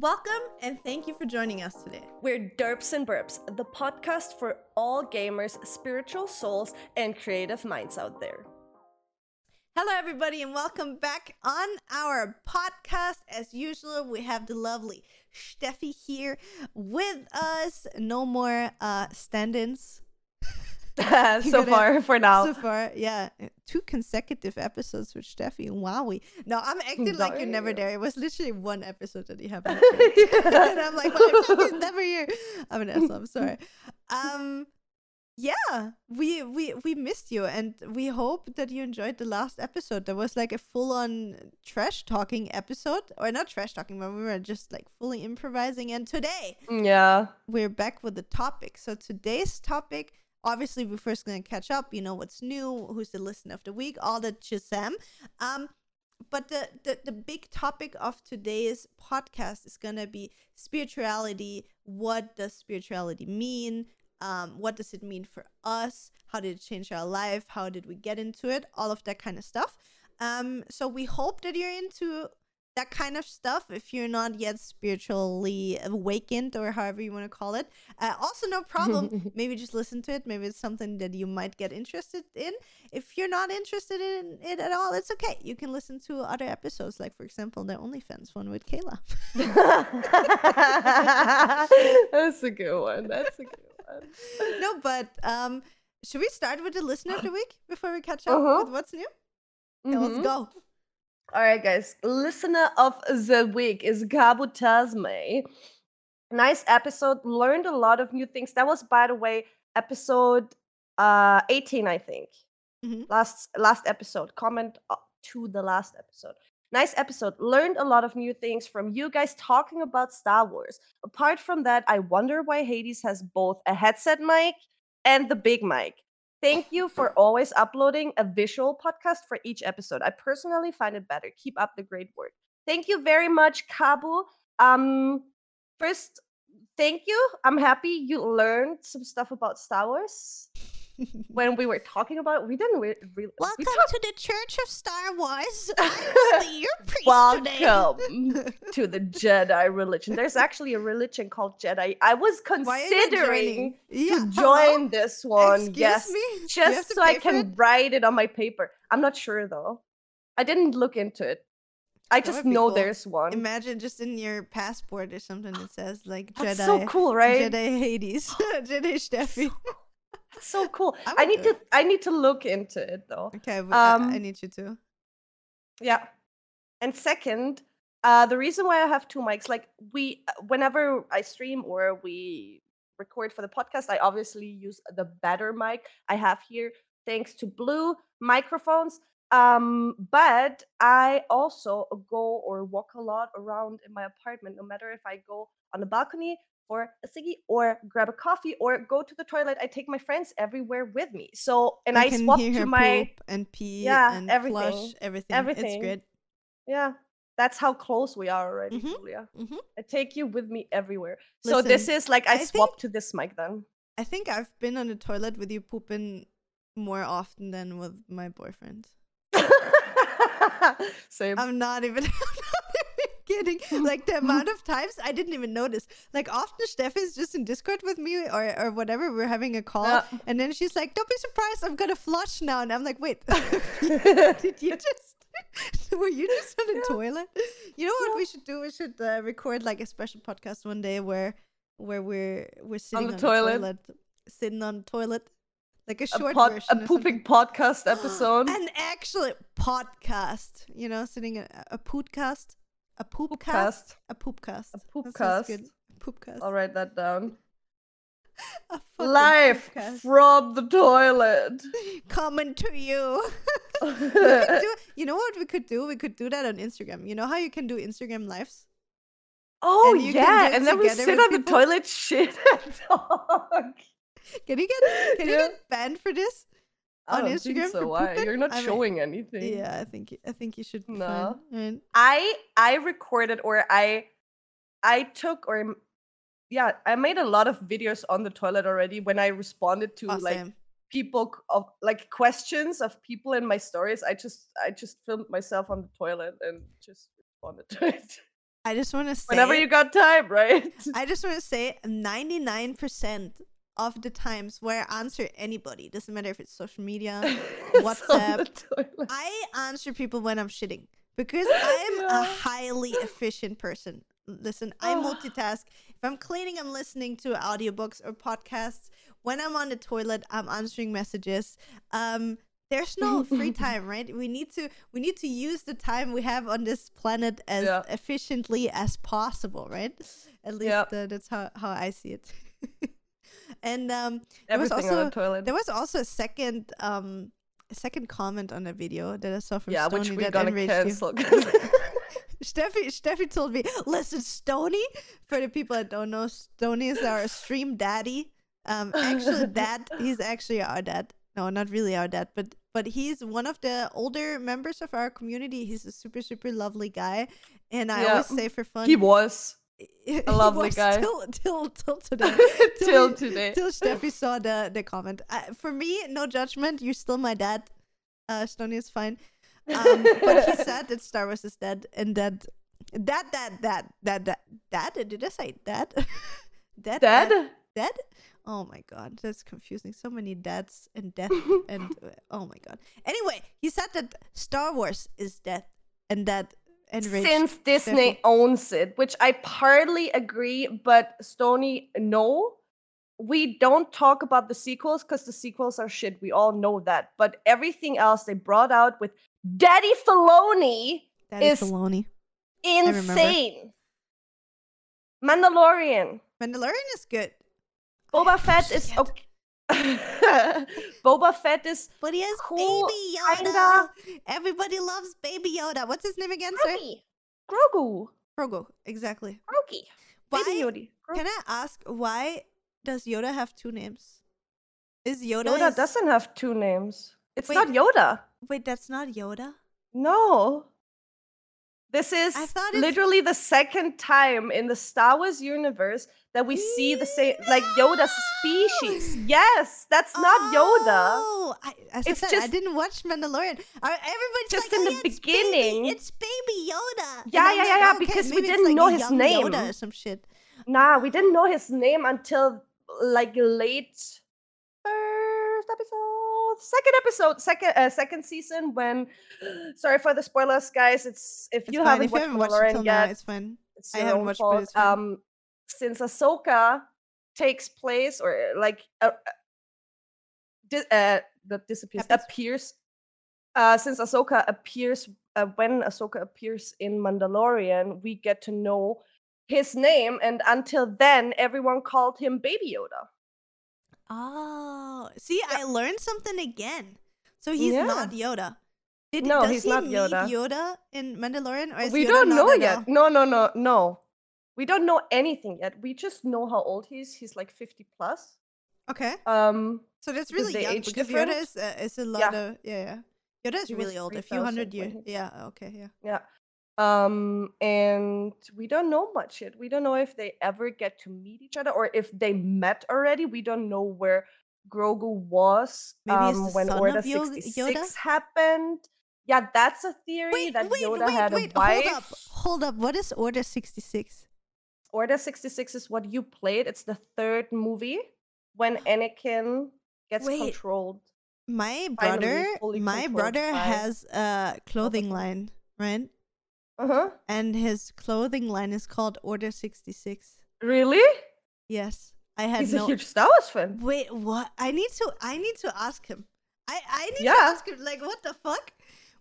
Welcome and thank you for joining us today. We're Derps and Burps, the podcast for all gamers, spiritual souls, and creative minds out there. Hello, everybody, and welcome back on our podcast. As usual, we have the lovely Steffi here with us. No more uh, stand ins. so far, for now. So far, yeah. Two consecutive episodes with Steffi. Wowie. No, I'm acting like you're never there. It was literally one episode that you haven't. and I'm like, well, Steffi's never here. I'm an asshole. I'm sorry. Um, yeah, we we we missed you, and we hope that you enjoyed the last episode. There was like a full on trash talking episode, or not trash talking, but we were just like fully improvising. And today, yeah, we're back with the topic. So today's topic obviously we're first going to catch up you know what's new who's the listen of the week all the chisam um but the, the the big topic of today's podcast is going to be spirituality. What does spirituality mean? Um, what does it mean for us? How did it change our life? How did we get into it? All of that kind of stuff. Um, so we hope that you're into that kind of stuff if you're not yet spiritually awakened or however you want to call it. Uh, also no problem. Maybe just listen to it. Maybe it's something that you might get interested in. If you're not interested in it at all it's okay. You can listen to other episodes like for example the onlyfans one with kayla. That's a good one. That's a good one. No but um should we start with the listener of the week before we catch up uh-huh. with what's new? Mm-hmm. let's go all right, guys. Listener of the week is Gabu Tasme. Nice episode. Learned a lot of new things. That was, by the way, episode uh 18, I think. Mm-hmm. Last last episode. Comment to the last episode. Nice episode. Learned a lot of new things from you guys talking about Star Wars. Apart from that, I wonder why Hades has both a headset mic and the big mic. Thank you for always uploading a visual podcast for each episode. I personally find it better. Keep up the great work. Thank you very much, Kabu. Um, first, thank you. I'm happy you learned some stuff about Star Wars when we were talking about it, we didn't really. Welcome we to the Church of Star Wars. Your priest Welcome to the Jedi religion. There's actually a religion called Jedi. I was considering yeah, to join this one. Excuse yes, me? just so I can write it on my paper. I'm not sure though. I didn't look into it. I that just know cool. there's one. Imagine just in your passport or something that ah, says like That's Jedi. so cool, right? Jedi Hades, Jedi Steffi. So cool. That's so cool. I, I need to I need to look into it though. Okay, um, I, I need you to. Yeah. And second, uh, the reason why I have two mics, like we, uh, whenever I stream or we record for the podcast, I obviously use the better mic I have here, thanks to Blue microphones. Um, but I also go or walk a lot around in my apartment, no matter if I go on the balcony for a ciggy or grab a coffee or go to the toilet. I take my friends everywhere with me. So and I swap to my and pee yeah, and everything, flush everything. Everything. It's great. Yeah. That's how close we are already, mm-hmm. Julia. Mm-hmm. I take you with me everywhere. Listen, so this is like I, I swap to this mic then. I think I've been on the toilet with you pooping more often than with my boyfriend. Same. I'm not even kidding. Like the amount of times I didn't even notice. Like often Steph is just in Discord with me or, or whatever. We're having a call. And then she's like, Don't be surprised, I'm gonna flush now. And I'm like, wait, did you just were you just on the yeah. toilet? You know what yeah. we should do? We should uh, record like a special podcast one day where where we're we're sitting on the, on toilet. the toilet, sitting on the toilet like a short a, pod, version a pooping podcast episode an actual podcast you know sitting a, a podcast a poopcast? Cast. A poopcast. A poopcast. Good. Poopcast. I'll write that down. Life poopcast. from the toilet. Coming to you. do, you know what we could do? We could do that on Instagram. You know how you can do Instagram lives? Oh and yeah, and then we sit on people? the toilet, shit, and talk. Can you get can yeah. you get banned for this? I on oh, Instagram so. Why? You're not I showing mean, anything. Yeah, I think I think you should. No, I I recorded or I I took or yeah I made a lot of videos on the toilet already when I responded to oh, like people of like questions of people in my stories. I just I just filmed myself on the toilet and just responded to it. I just want to say Whenever you got time, right? I just want to say 99% of the times where I answer anybody, doesn't matter if it's social media, WhatsApp. I answer people when I'm shitting because I'm a highly efficient person. Listen, I multitask. If I'm cleaning, I'm listening to audiobooks or podcasts. When I'm on the toilet, I'm answering messages. Um, there's no free time, right? We need to we need to use the time we have on this planet as Yeah. efficiently as possible, right? At least Yep. uh, that's how, how I see it. And um, There was Everything also- the toilet. there was also a second um a second comment on the video that I saw from yeah, Stony which we're that gonna enraged cancel. you. 'cause- Steffi Steffi told me, listen, Stony. For the people that don't know, Stony is our stream daddy. Um, actually, dad. He's actually our dad. No, not really our dad, but but he's one of the older members of our community. He's a super super lovely guy, and I Yeah. always say for fun, he was a lovely guy. till till till today. till we- today. till Steffi saw the the comment. Uh, for me, no judgment. You're still my dad. Uh, Stony is fine. Um, but he said that Star Wars is dead, and that that that that that that dad. Did I say dad? Dad, Dead? dead. Oh my god, that's confusing. So many deaths and death and oh my god. Anyway, he said that Star Wars is dead, and that enraged. Since Disney owns it, which I partly agree, but Stony, no. We don't talk about the sequels because the sequels are shit. We all know that. But everything else they brought out with Daddy Filoni, Daddy is- Filoni. insane. Mandalorian. Mandalorian is good, Boba Fett is okay. Boba Fett is but he has Cool, Baby Yoda. kinda. Everybody loves Baby Yoda. What's his name again, sir? Grogu. Grogu. Grogu. Exactly. Grogu. Why? Baby Yoda. Grogu. Can I ask why does Yoda have two names? Is Yoda? Yoda his- doesn't have two names. It's Wait. not Yoda. Wait, that's not Yoda. No. This is I literally the second time in the Star Wars universe that we see the same, like Yoda's species. Yes, that's not Yoda. Oh, I, as It's I said, I just- didn't watch Mandalorian. Everybody's Just like, in "Oh, the yeah, it's beginning." baby, it's baby Yoda. And Yeah, I'm yeah, like, yeah, yeah, okay, because we didn't like know his name. Yoda or some shit. Nah, we didn't know his name until like late first episode, second episode, second uh, second season. When sorry for the spoilers, guys. It's if It's you fine. haven't If you watched haven't watched Mandalorian till now, yet, it's fine. it's I haven't watched, fault. Um, since Ahsoka takes place or uh, like uh, uh, di- uh that disappears Happens. appears. Uh, since Ahsoka appears uh, when Ahsoka appears in Mandalorian, we get to know his name, and until then, everyone called him Baby Yoda. Oh, see, I learned something again. So he's Yeah. not Yoda. Did, No, he's he not Yoda. Yoda in Mandalorian, or is we Yoda don't know yet. No, no, no, no. We don't know anything yet. We just know how old he is. He's like 50 plus. Okay, Um, so that's really young age because different. Yoda is uh, is a lot Yeah. of yeah yeah. Yoda is really old, a few hundred years. Yeah, okay, yeah. yeah. Um, and we don't know much yet. We don't know if they ever get to meet each other or if they met already. We don't know where Grogu was Maybe um, when Order 66 Yoda? happened. Yeah, that's a theory Wait, that wait, Yoda wait, had a wait! wife. Hold up, hold up. What is Order sixty six? Order 66 is what you played. It's the third movie when Anakin gets controlled. My brother, my controlled brother has a clothing line, right? Uh huh. And his clothing line is called Order sixty six. Really? Yes, I had He's no. a huge Star Wars fan. Wait, what? I need to. I need to ask him. I I need to ask him. Like, what the fuck?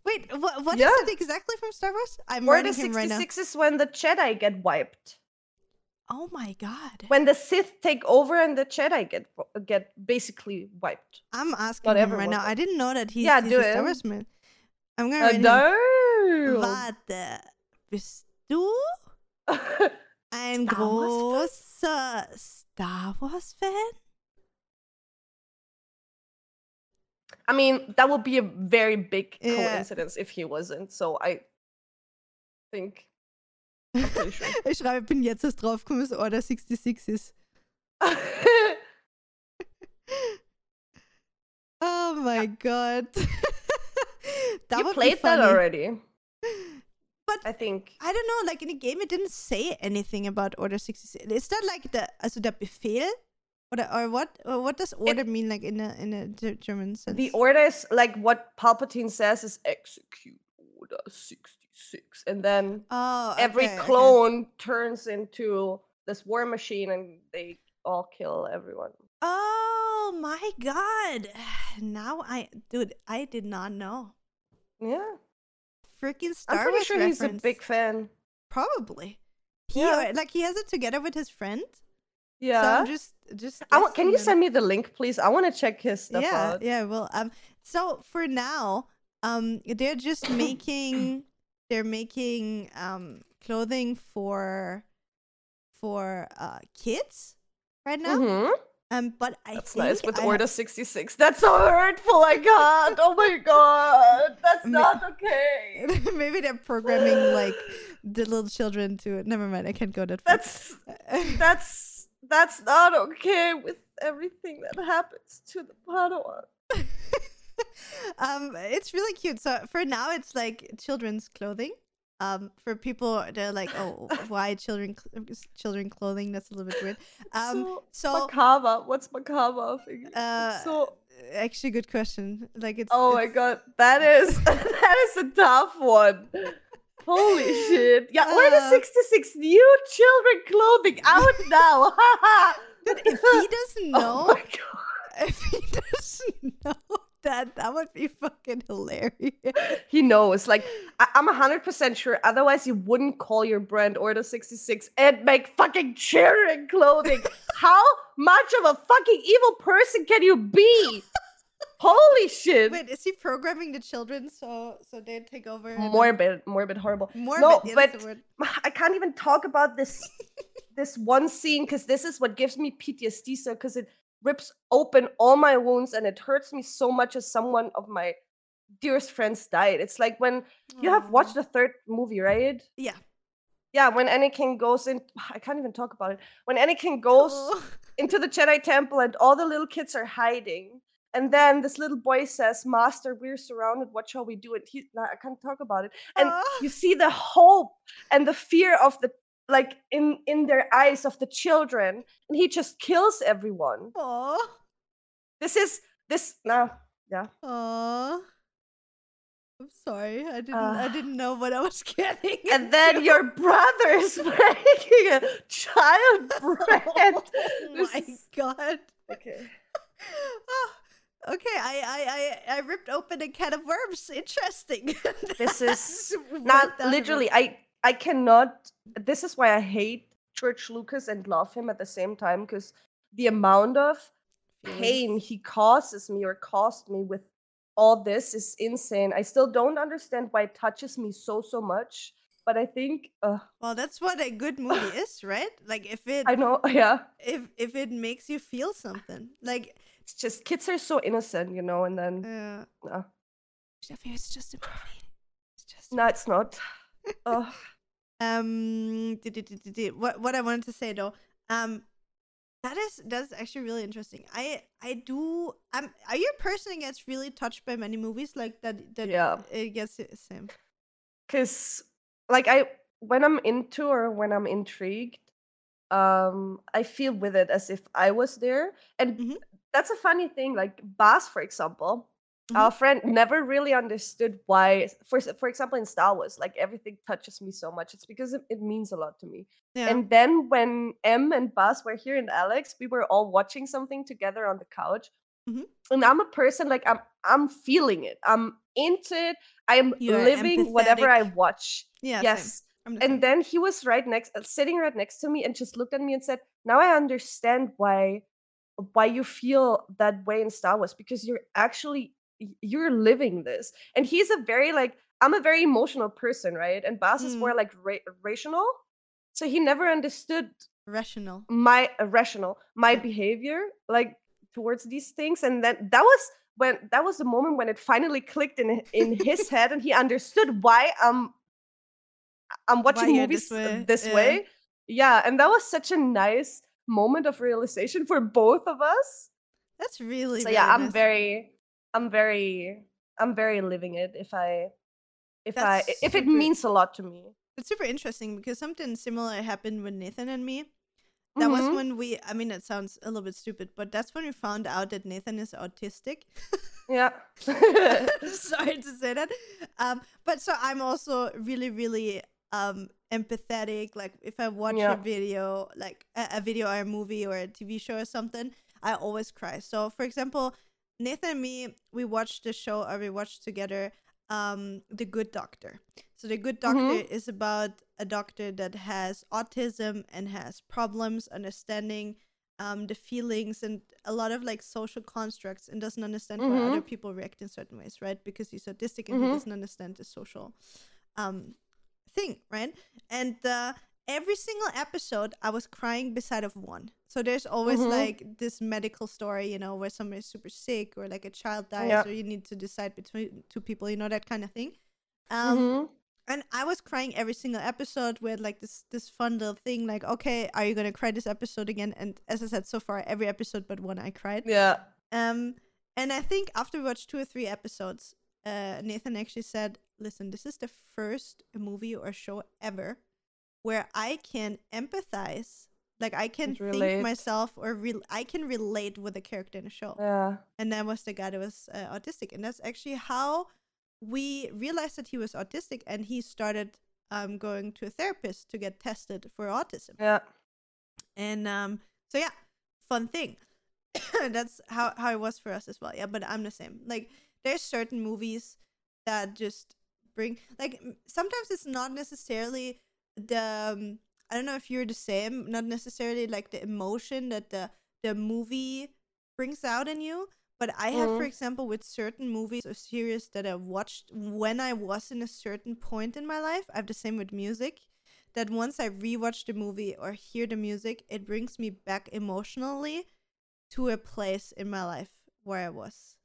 Wait, what? What is Yeah. it exactly from Star Wars? I'm Order writing him right now. 66 is when the Jedi get wiped. Oh my god! When the Sith take over and the Jedi get get basically wiped. I'm asking Not him right now. I didn't know that he's, Yeah, he's do a Star. Wars man. I'm gonna Uh, write Warte, bist du ein Star Wars großer Star Wars Fan? I mean, that would be a very big Yeah. coincidence if he wasn't. So I think. Sure. Ich schreibe, ich bin jetzt erst drauf gekommen, dass Order 66 ist. Oh my god. that you played that already. But I think. I don't know, like in the game, it didn't say anything about Order 66. Is that like the, also der er Befehl? Or, the, or what? Or what does order mean, like in a in a German sense? The order is like what Palpatine says is execute order 66. And then oh, every okay, okay. clone turns into this war machine and they all kill everyone. Oh my god! Now I, dude, I did not know. Yeah. Freaking Star I'm pretty Wars sure reference. he's a big fan. Probably. He Yeah. uh, like he has it together with his friend. Yeah. So. I'm just just. I want, can you send me the link, please? I want to check his stuff yeah, out. yeah. Well, um. So for now, um, they're just making they're making um clothing for for uh kids right now. Mhm. Um, but I That's think nice with I- Order 66. That's so hurtful. I can't. Oh my god. That's not okay. Maybe they're programming like the little children to. it. Never mind. I can't go that far. That's that's that's not okay with everything that happens to the Padawan. um, it's really cute. So for now, it's like children's clothing. Um, for people, they're like, oh, why children cl- children clothing? That's a little bit weird. Um, so, so macabre. What's macabre? It's Uh, so actually, good question. Like it's. oh my god, that is that is a tough one. Holy shit! Yeah, Order the 66 new children clothing out now. Dude, if he doesn't know, Oh my god. if he doesn't know that, that would be fucking hilarious. He knows. Like, I- I'm 100% sure. Otherwise, you wouldn't call your brand Order 66 and make fucking children clothing. How much of a fucking evil person can you be? Holy shit. Wait, is he programming the children so so they take over? Morbid, morbid, horrible. Morbid, no, yeah, but. I can't even talk about this this one scene because this is what gives me PTSD. So, because it rips open all my wounds and it hurts me so much as someone of my dearest friends died. It's like when you have watched the third movie, right? Yeah. Yeah, when Anakin goes in, I can't even talk about it. When Anakin goes Oh. into the Jedi Temple and all the little kids are hiding, and then this little boy says, "Master, we're surrounded. What shall we do?" And he, I can't talk about it. And you see the hope and the fear of the like in in their eyes of the children, and he just kills everyone. Aw. This is this. Nah, yeah. Aw. I'm sorry. I didn't I Uh, didn't know what I was getting. And then your brother is making a child bread. Oh my is- god. Okay. Ah, okay, I, I I I ripped open a can of worms. Interesting. This is not literally i i cannot this is why i hate george lucas and love him at the same time because the amount of pain he causes me or caused me with all this is insane i still don't understand why it touches me so so much but i think uh, Well, that's what a good movie is, right? Like if it i know yeah if if it makes you feel something. Like it's just kids are so innocent you know and then yeah. uh, it's just a movie. It's just a no it's not uh, um what what I wanted to say though um that is that's actually really interesting. I I do um are you a person that gets really touched by many movies? Like that that Yeah. it gets the same? Because like i when i'm into or when i'm intrigued um i feel with it as if i was there. And Mhm. that's a funny thing like Bas, for example our friend never really understood why for for example in star wars like everything touches me so much. It's because it, it means a lot to me. Yeah. And then when m and Buzz were here and alex we were all watching something together on the couch. Mhm. and i'm a person like i'm i'm feeling it. I'm into it. I'm You're living whatever i watch. Yeah yes. The same. and then he was right next uh, sitting right next to me and just looked at me and said now i understand why why you feel that way in star wars because you're actually you're living this and he's a very like i'm a very emotional person right and Bas is Mm. more like ra- rational so he never understood rational my uh, rational my Yeah. behavior like towards these things and then that was when that was the moment when it finally clicked in in his head and he understood why i'm i'm watching you're movies this uh, way, this yeah. way yeah and that was such a nice moment of realization for both of us that's really so yeah really i'm nice. very i'm very i'm very living it if i if That's I if it super- means a lot to me. It's super interesting because something similar happened with Nathan and me. That was Mhm. when we, I mean, it sounds a little bit stupid, but that's when we found out that Nathan is autistic. Yeah. Sorry to say that. Um, but so I'm also really, really um empathetic. Like if I watch Yeah. a video, like a, a video or a movie or a TV show or something, I always cry. So for example, Nathan and me, we watched the show or we watched together um The Good Doctor. So The Good Doctor is about a doctor that has autism and has problems understanding um the feelings and a lot of like social constructs and doesn't understand why other people react in certain ways, right? Because he's autistic and he Mhm. doesn't understand the social um thing, right? And uh every single episode I was crying beside of one. So there's always Mhm. like this medical story, you know, where somebody is super sick or like a child dies Yeah. or you need to decide between two people, you know, that kind of thing. Um Mhm. and I was crying every single episode with like this this fun little thing like okay are you gonna cry this episode again and as I said so far every episode but one I cried Yeah. um and I think after we watched two or three episodes uh Nathan actually said listen this is the first movie or show ever where I can empathize like I can think myself or re- I can relate with a character in a show. Yeah. and that was the guy that was uh, autistic and that's actually how we realized that he was autistic and he started um, going to a therapist to get tested for autism. Yeah. and um, so yeah fun thing. That's how, how it was for us as well. Yeah but i'm the same. Like there's certain movies that just bring like sometimes it's not necessarily the um, i don't know if you're the same not necessarily like the emotion that the the movie brings out in you but i have for Mhm. example with certain movies or series that i watched when i was in a certain point in my life i have the same with music that once i rewatch the movie or hear the music it brings me back emotionally to a place in my life where i was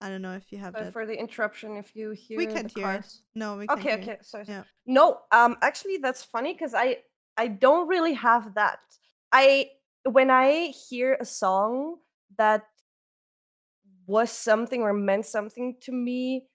i don't know if you have Sorry that for the interruption. If you hear we can't the hear it. cars. no we can't Okay. Okay. Sorry. sorry. Yeah. No. Um. Actually, that's funny because I I don't really have that. I when I hear a song that was something or meant something to me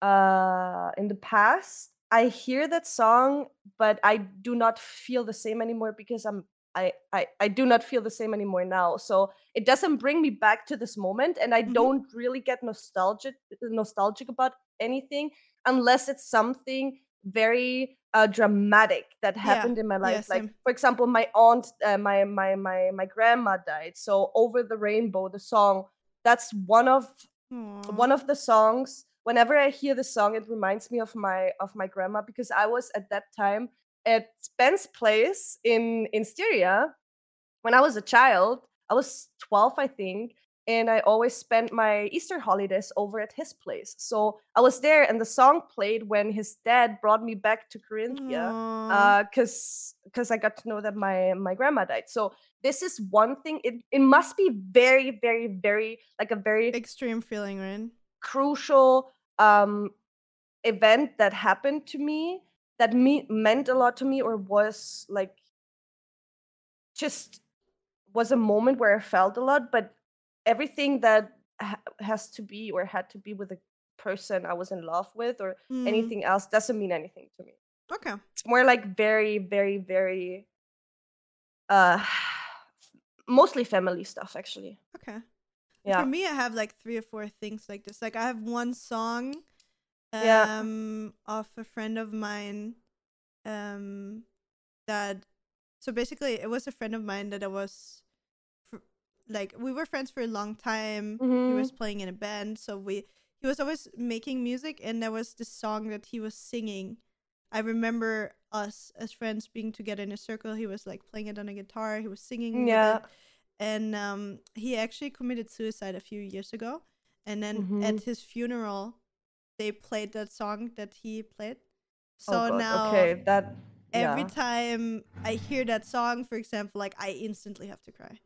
uh in the past i hear that song but i do not feel the same anymore because i'm I, I i do not feel the same anymore now so it doesn't bring me back to this moment and i Mhm. don't really get nostalgic nostalgic about anything unless it's something very uh, dramatic that Yeah, happened in my yeah, life like for example my aunt uh, my my my my grandma died so over the rainbow the song that's one of Aw. one of the songs whenever i hear the song it reminds me of my of my grandma because i was at that time at ben's place in in styria when i was a child i was 12 i think and i always spent my easter holidays over at his place so i was there and the song played when his dad brought me back to carinthia because because I got to know that my my grandma died. So this is one thing. It it must be very very very like a very extreme feeling right crucial um event that happened to me that me meant a lot to me or was like just was a moment where I felt a lot. But everything that ha- has to be or had to be with a person I was in love with or Mm, anything else doesn't mean anything to me okay it's more like very very very uh mostly family stuff actually okay yeah For me, I have like three or four things like this. Like I have one song Yeah. um of a friend of mine um that so basically it was a friend of mine that I was fr- like we were friends for a long time. He Mhm. was playing in a band, so we he was always making music and there was this song that he was singing. I remember us as friends being together in a circle. He was like playing it on a guitar, he was singing Yeah. it and um, he actually committed suicide a few years ago. And then at Mhm. his funeral, they played that song that he played. So oh now, okay that every time I hear that song, for example, like I instantly have to cry.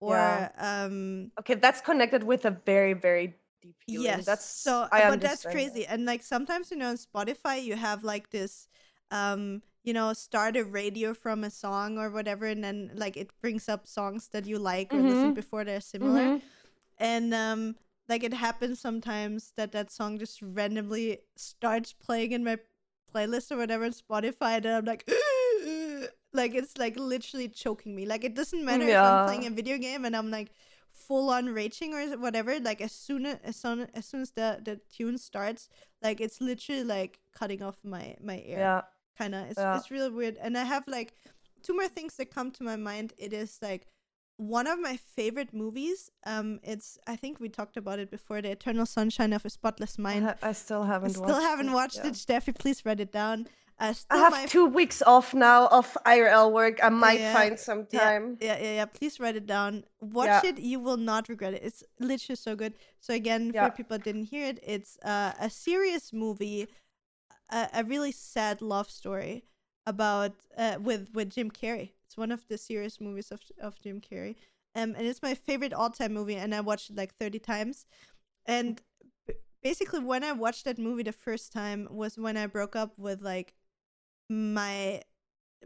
Or Yeah. um, okay that's connected with a very very deep feeling yes, that's so I but that's crazy. that. And like sometimes you know on Spotify you have like this um you know start a radio from a song or whatever and then like it brings up songs that you like or listen Mhm. before they're similar Mhm. and um like it happens sometimes that that song just randomly starts playing in my playlist or whatever on Spotify, and I'm like, like it's like literally choking me. Like it doesn't matter if I'm playing a video game and I'm like full on raging or whatever. Like as soon as as soon as soon as the the tune starts, like it's literally like cutting off my my ear Yeah. kind of it's, Yeah. it's really weird and i have like two more things that come to my mind it is like one of my favorite movies um it's i think we talked about it before the eternal sunshine of a spotless I, mind ha- I still haven't still watched haven't it. watched yeah. it steffi please write it down uh, I have two weeks off now of IRL work. I might Yeah, find some yeah, time. yeah yeah yeah please write it down watch Yeah. it you will not regret it it's literally so good so again Yeah. for people that didn't hear it it's uh, a serious movie a, a really sad love story about uh, with with Jim Carrey. It's one of the serious movies of of Jim Carrey, um, and it's my favorite all time movie, and I watched it like thirty times. And b- basically, when I watched that movie the first time was when I broke up with like my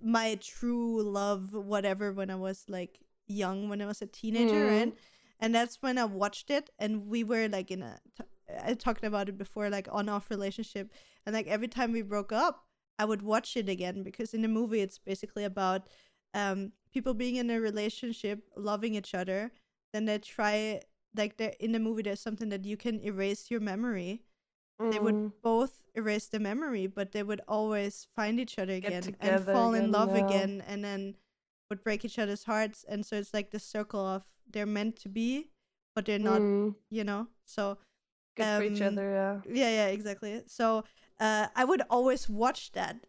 my true love, whatever, when I was like young, when I was a teenager, Mm. right? And that's when I watched it, and we were like in a. T- I talked about it before, like on off relationship, and like every time we broke up, I would watch it again because in the movie it's basically about um people being in a relationship, loving each other, then they try like they in the movie there's something that you can erase your memory. They Mm. would both erase the memory, but they would always find each other Get again and fall in love yeah. again and then would break each other's hearts and so it's like the circle of they're meant to be but they're not, Mm. you know. So Good for each um, other. Yeah. yeah, yeah, exactly. So uh, I would always watch that,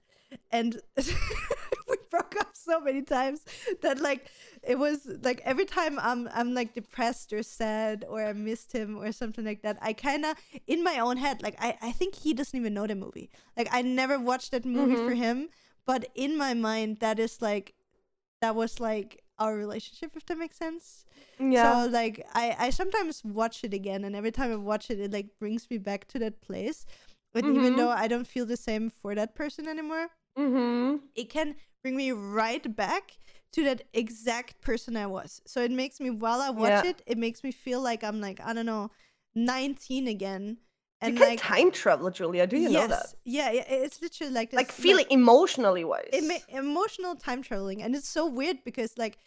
and broke up so many times that like it was like every time I'm I'm like depressed or sad or I missed him or something like that. I kind of in my own head like I I think he doesn't even know the movie. Like I never watched that movie for him, but in my mind that is like that was like our relationship if that makes sense. Yeah. So like I I sometimes watch it again, and every time I watch it, it like brings me back to that place. But even Mhm. though I don't feel the same for that person anymore, mm-hmm. it can bring me right back to that exact person I was. So it makes me while I watch Yeah. it, it makes me feel like I'm like I don't know, 19 again, and you can like time travel, Julia. Do you know that? yeah, yeah, it's literally like this, Like feeling emotionally wise. it ma- emotional time traveling and it's so weird because like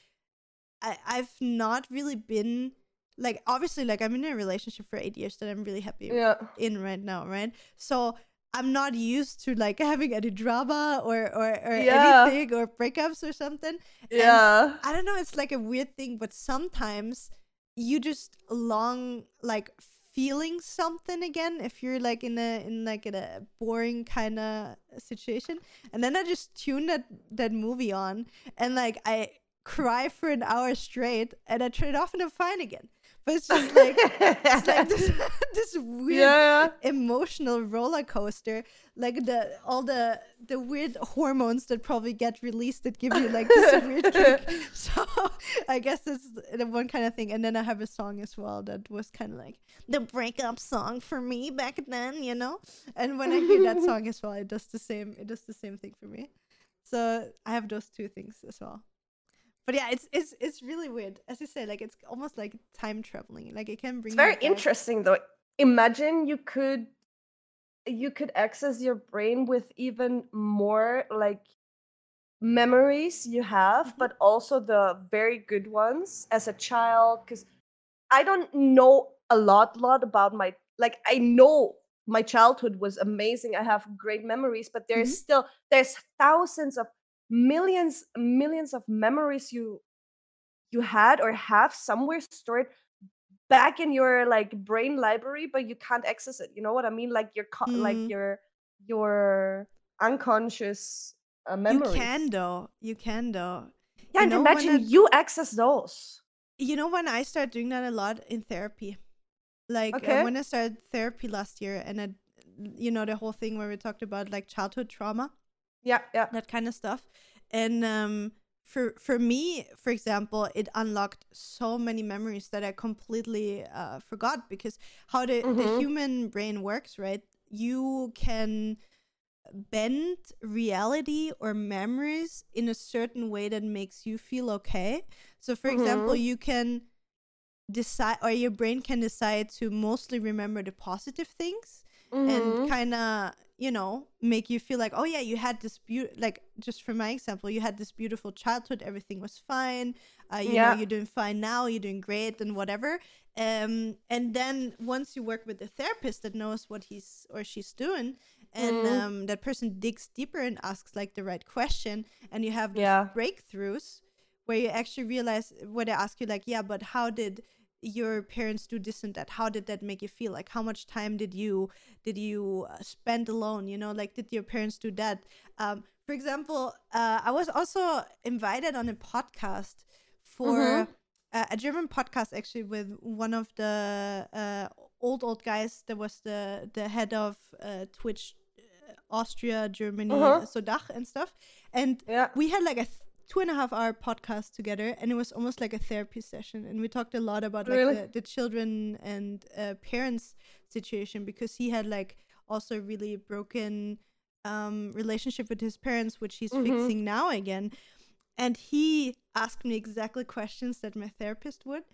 I, i've not really been like obviously like i'm in a relationship for eight years that i'm really happy yeah. in right now right so i'm not used to like having any drama or or, or Yeah. anything or breakups or something Yeah. i don't know it's like a weird thing but sometimes you just long like feeling something again if you're like in a in like in a boring kind of situation and then i just tune that that movie on and like i cry for an hour straight and i turn it off and i'm fine again but it's just like it's like this, this weird yeah. emotional roller coaster like the all the the weird hormones that probably get released that give you like this weird kick. So i guess that's the one kind of thing. And then i have a song as well that was kind of like the breakup song for me back then you know? And when i hear that song as well it does the same it does the same thing for me. So i have those two things as well but yeah it's it's it's really weird as you say like it's almost like time traveling like it can bring It's very interesting though. Imagine you could you could access your brain with even more like memories you have, Mhm. but also the very good ones as a child. Because I don't know a lot, lot about my like I know my childhood was amazing. I have great memories, but there's Mhm. still there's thousands of millions, millions of memories you you had or have somewhere stored back in your like brain library but you can't access it you know what i mean like your co- like Mm. your your unconscious uh, memories You can though. You can though. yeah you and know, imagine I- you access those You know when I started doing that a lot in therapy, like uh, when I started therapy last year, and I, you know the whole thing where we talked about like childhood trauma, yeah yeah that kind of stuff, and um, for for me, for example, it unlocked so many memories that I completely uh, forgot because how the the Mhm. human brain works, right? You can bend reality or memories in a certain way that makes you feel okay. So, for example, Mhm. you can decide or your brain can decide to mostly remember the positive things Mhm. and kind of you know make you feel like oh yeah you had this beautiful like just for my example you had this beautiful childhood everything was fine uh, you Yeah. know you're doing fine now you're doing great and whatever um and then once you work with a therapist that knows what he's or she's doing and Mhm. um that person digs deeper and asks like the right question and you have these Yeah. breakthroughs where you actually realize where they ask you like yeah but how did your parents do this and that how did that make you feel like how much time did you did you uh, spend alone you know like did your parents do that um for example uh, i was also invited on a podcast for Mhm. uh, a german podcast actually with one of the uh, old old guys that was the the head of uh, twitch uh, austria germany Uh-huh. so dach and stuff and Yeah. we had like a th- two and a half hour podcast together and it was almost like a therapy session and we talked a lot about like Really? the, the children and uh, parents situation because he had like also really broken um relationship with his parents which he's Mhm. fixing now again and he asked me exactly questions that my therapist would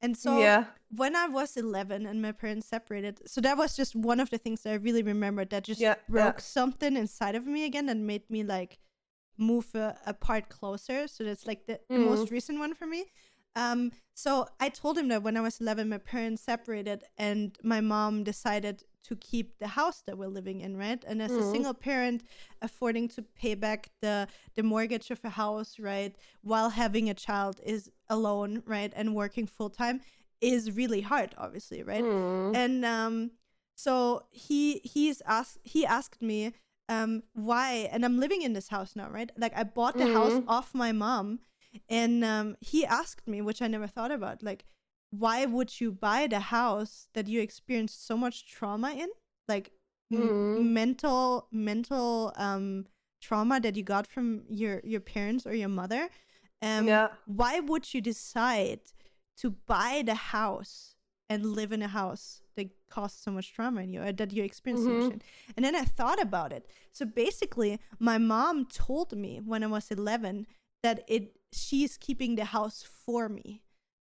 and so yeah. when I was 11 and my parents separated, so that was just one of the things that I really remembered that just Yeah, broke yeah. something inside of me again and made me like move a, a part closer. So that's like the, the Mm. most recent one for me. Um, so I told him that when I was 11, my parents separated and my mom decided to keep the house that we're living in, right? And as a Mhm. single parent, affording to pay back the the mortgage of a house, right, while having a child is alone, right, and working full time is really hard, obviously, right? Mm. and um so he he's asked he asked me um why and i'm living in this house now right like i bought the house Mhm. off my mom and um he asked me which i never thought about like why would you buy the house that you experienced so much trauma in like m- Mhm. mental mental um trauma that you got from your your parents or your mother um yeah. why would you decide to buy the house and live in a house that caused so much trauma in you or that you experienced so much Mhm. in? And then I thought about it. So basically, my mom told me when I was 11 that it she's keeping the house for me.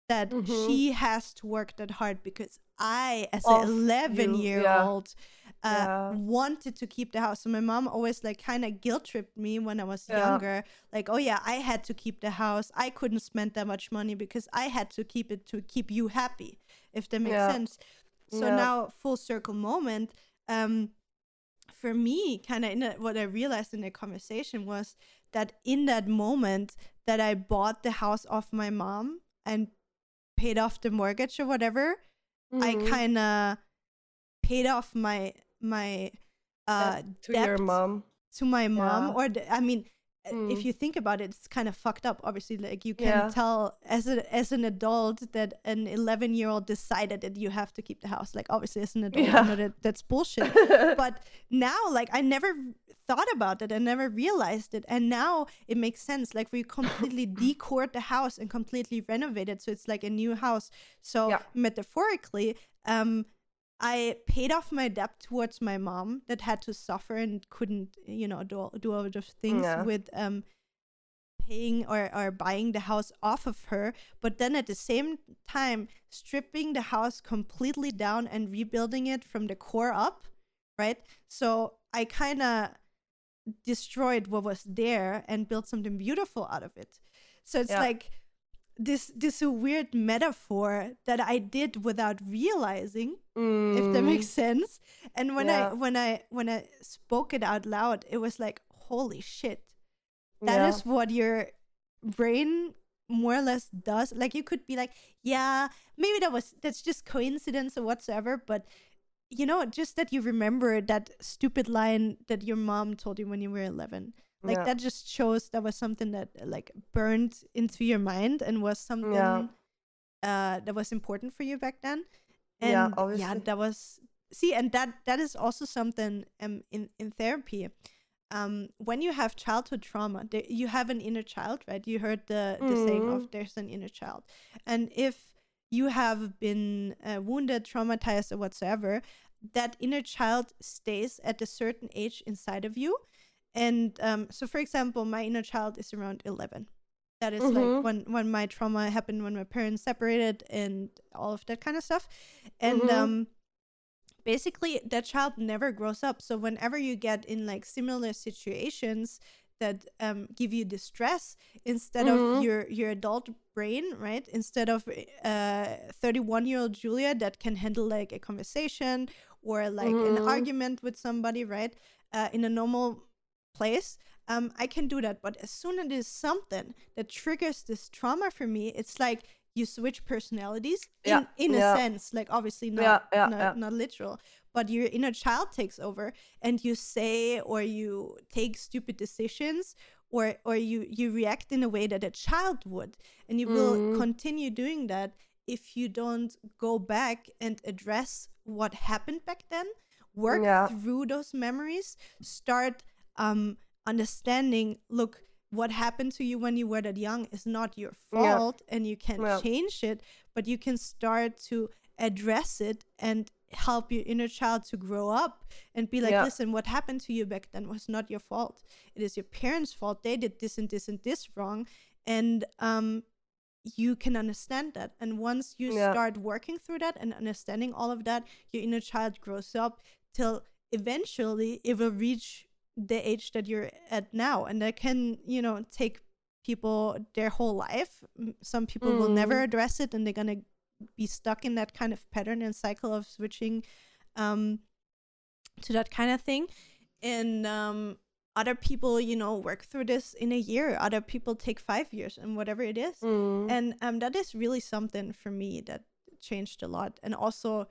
That Mhm. she has to work that hard because I, as Of an 11 you, year yeah. old, uh, Yeah. wanted to keep the house. So my mom always like kind of guilt tripped me when I was Yeah. younger. Like, oh yeah, I had to keep the house. I couldn't spend that much money because I had to keep it to keep you happy, if that makes Yeah. sense. So Yeah. now, full circle moment. Um, for me, kind of in a, what I realized in the conversation was that in that moment that I bought the house off my mom and paid off the mortgage or whatever, I Mhm. kind of paid off my my uh Debt to your mom. to my mom Yeah. or the, I mean uh, if Mm. you think about it it's kind of fucked up obviously like you can Yeah. tell as a as an adult that an 11 year old decided that you have to keep the house like obviously as an adult Yeah. I know that that's bullshit but now like i never thought about it i never realized it and now it makes sense like we completely decored the house and completely renovated so it's like a new house so Yeah. metaphorically um i paid off my debt towards my mom that had to suffer and couldn't you know do, all- do all those things Yeah. with um paying or, or buying the house off of her but then at the same time stripping the house completely down and rebuilding it from the core up right so i kind of destroyed what was there and built something beautiful out of it so it's Yeah. like this this a weird metaphor that i did without realizing if that Mm. makes sense. And when i when i when i spoke it out loud it was like holy shit. That is Yeah. what your brain more or less does. Like you could be like yeah maybe that was that's just coincidence or whatsoever but you know just that you remember that stupid line that your mom told you when you were 11 like Yeah. that just shows that was something that uh, like burned into your mind and was something Yeah. uh that was important for you back then and Yeah, yeah that was see and that that is also something um in in therapy um when you have childhood trauma there, you have an inner child right you heard the the saying of Mhm. there's an inner child and if you have been uh, wounded traumatized or whatsoever that inner child stays at a certain age inside of you and um, so for example my inner child is around 11 That is Mhm. like when when my trauma happened when my parents separated and all of that kind of stuff. And Mhm. um basically that child never grows up. So whenever you get in like similar situations that um give you distress instead Mhm. of your your adult brain, right? Instead of uh 31 year old Julia that can handle like a conversation or like an Mhm. argument with somebody, right? Uh, in a normal place, um, I can do that. But as soon as is something that triggers this trauma for me, it's like you switch personalities in, Yeah, in a yeah. sense, like obviously not, Yeah, not, not literal, but your inner child takes over and you say or you take stupid decisions or or you you react in a way that a child would and you will Mm. continue doing that if you don't go back and address what happened back then work Yeah. through those memories start um understanding look what happened to you when you were that young is not your Yeah. fault and you can Yeah. change it but you can start to address it and help your inner child to grow up and be like Yeah. listen what happened to you back then was not your fault it is your parents fault they did this and this and this wrong and um you can understand that and once you Yeah. start working through that and understanding all of that your inner child grows up till eventually it will reach the age that you're at now and that can you know take people their whole life. Some people will never Mm. address it and they're gonna be stuck in that kind of pattern and cycle of switching um to that kind of thing. And um other people you know work through this in a year. Other people take five years and whatever it is. Mm. and um that is really something for me that changed a lot. And also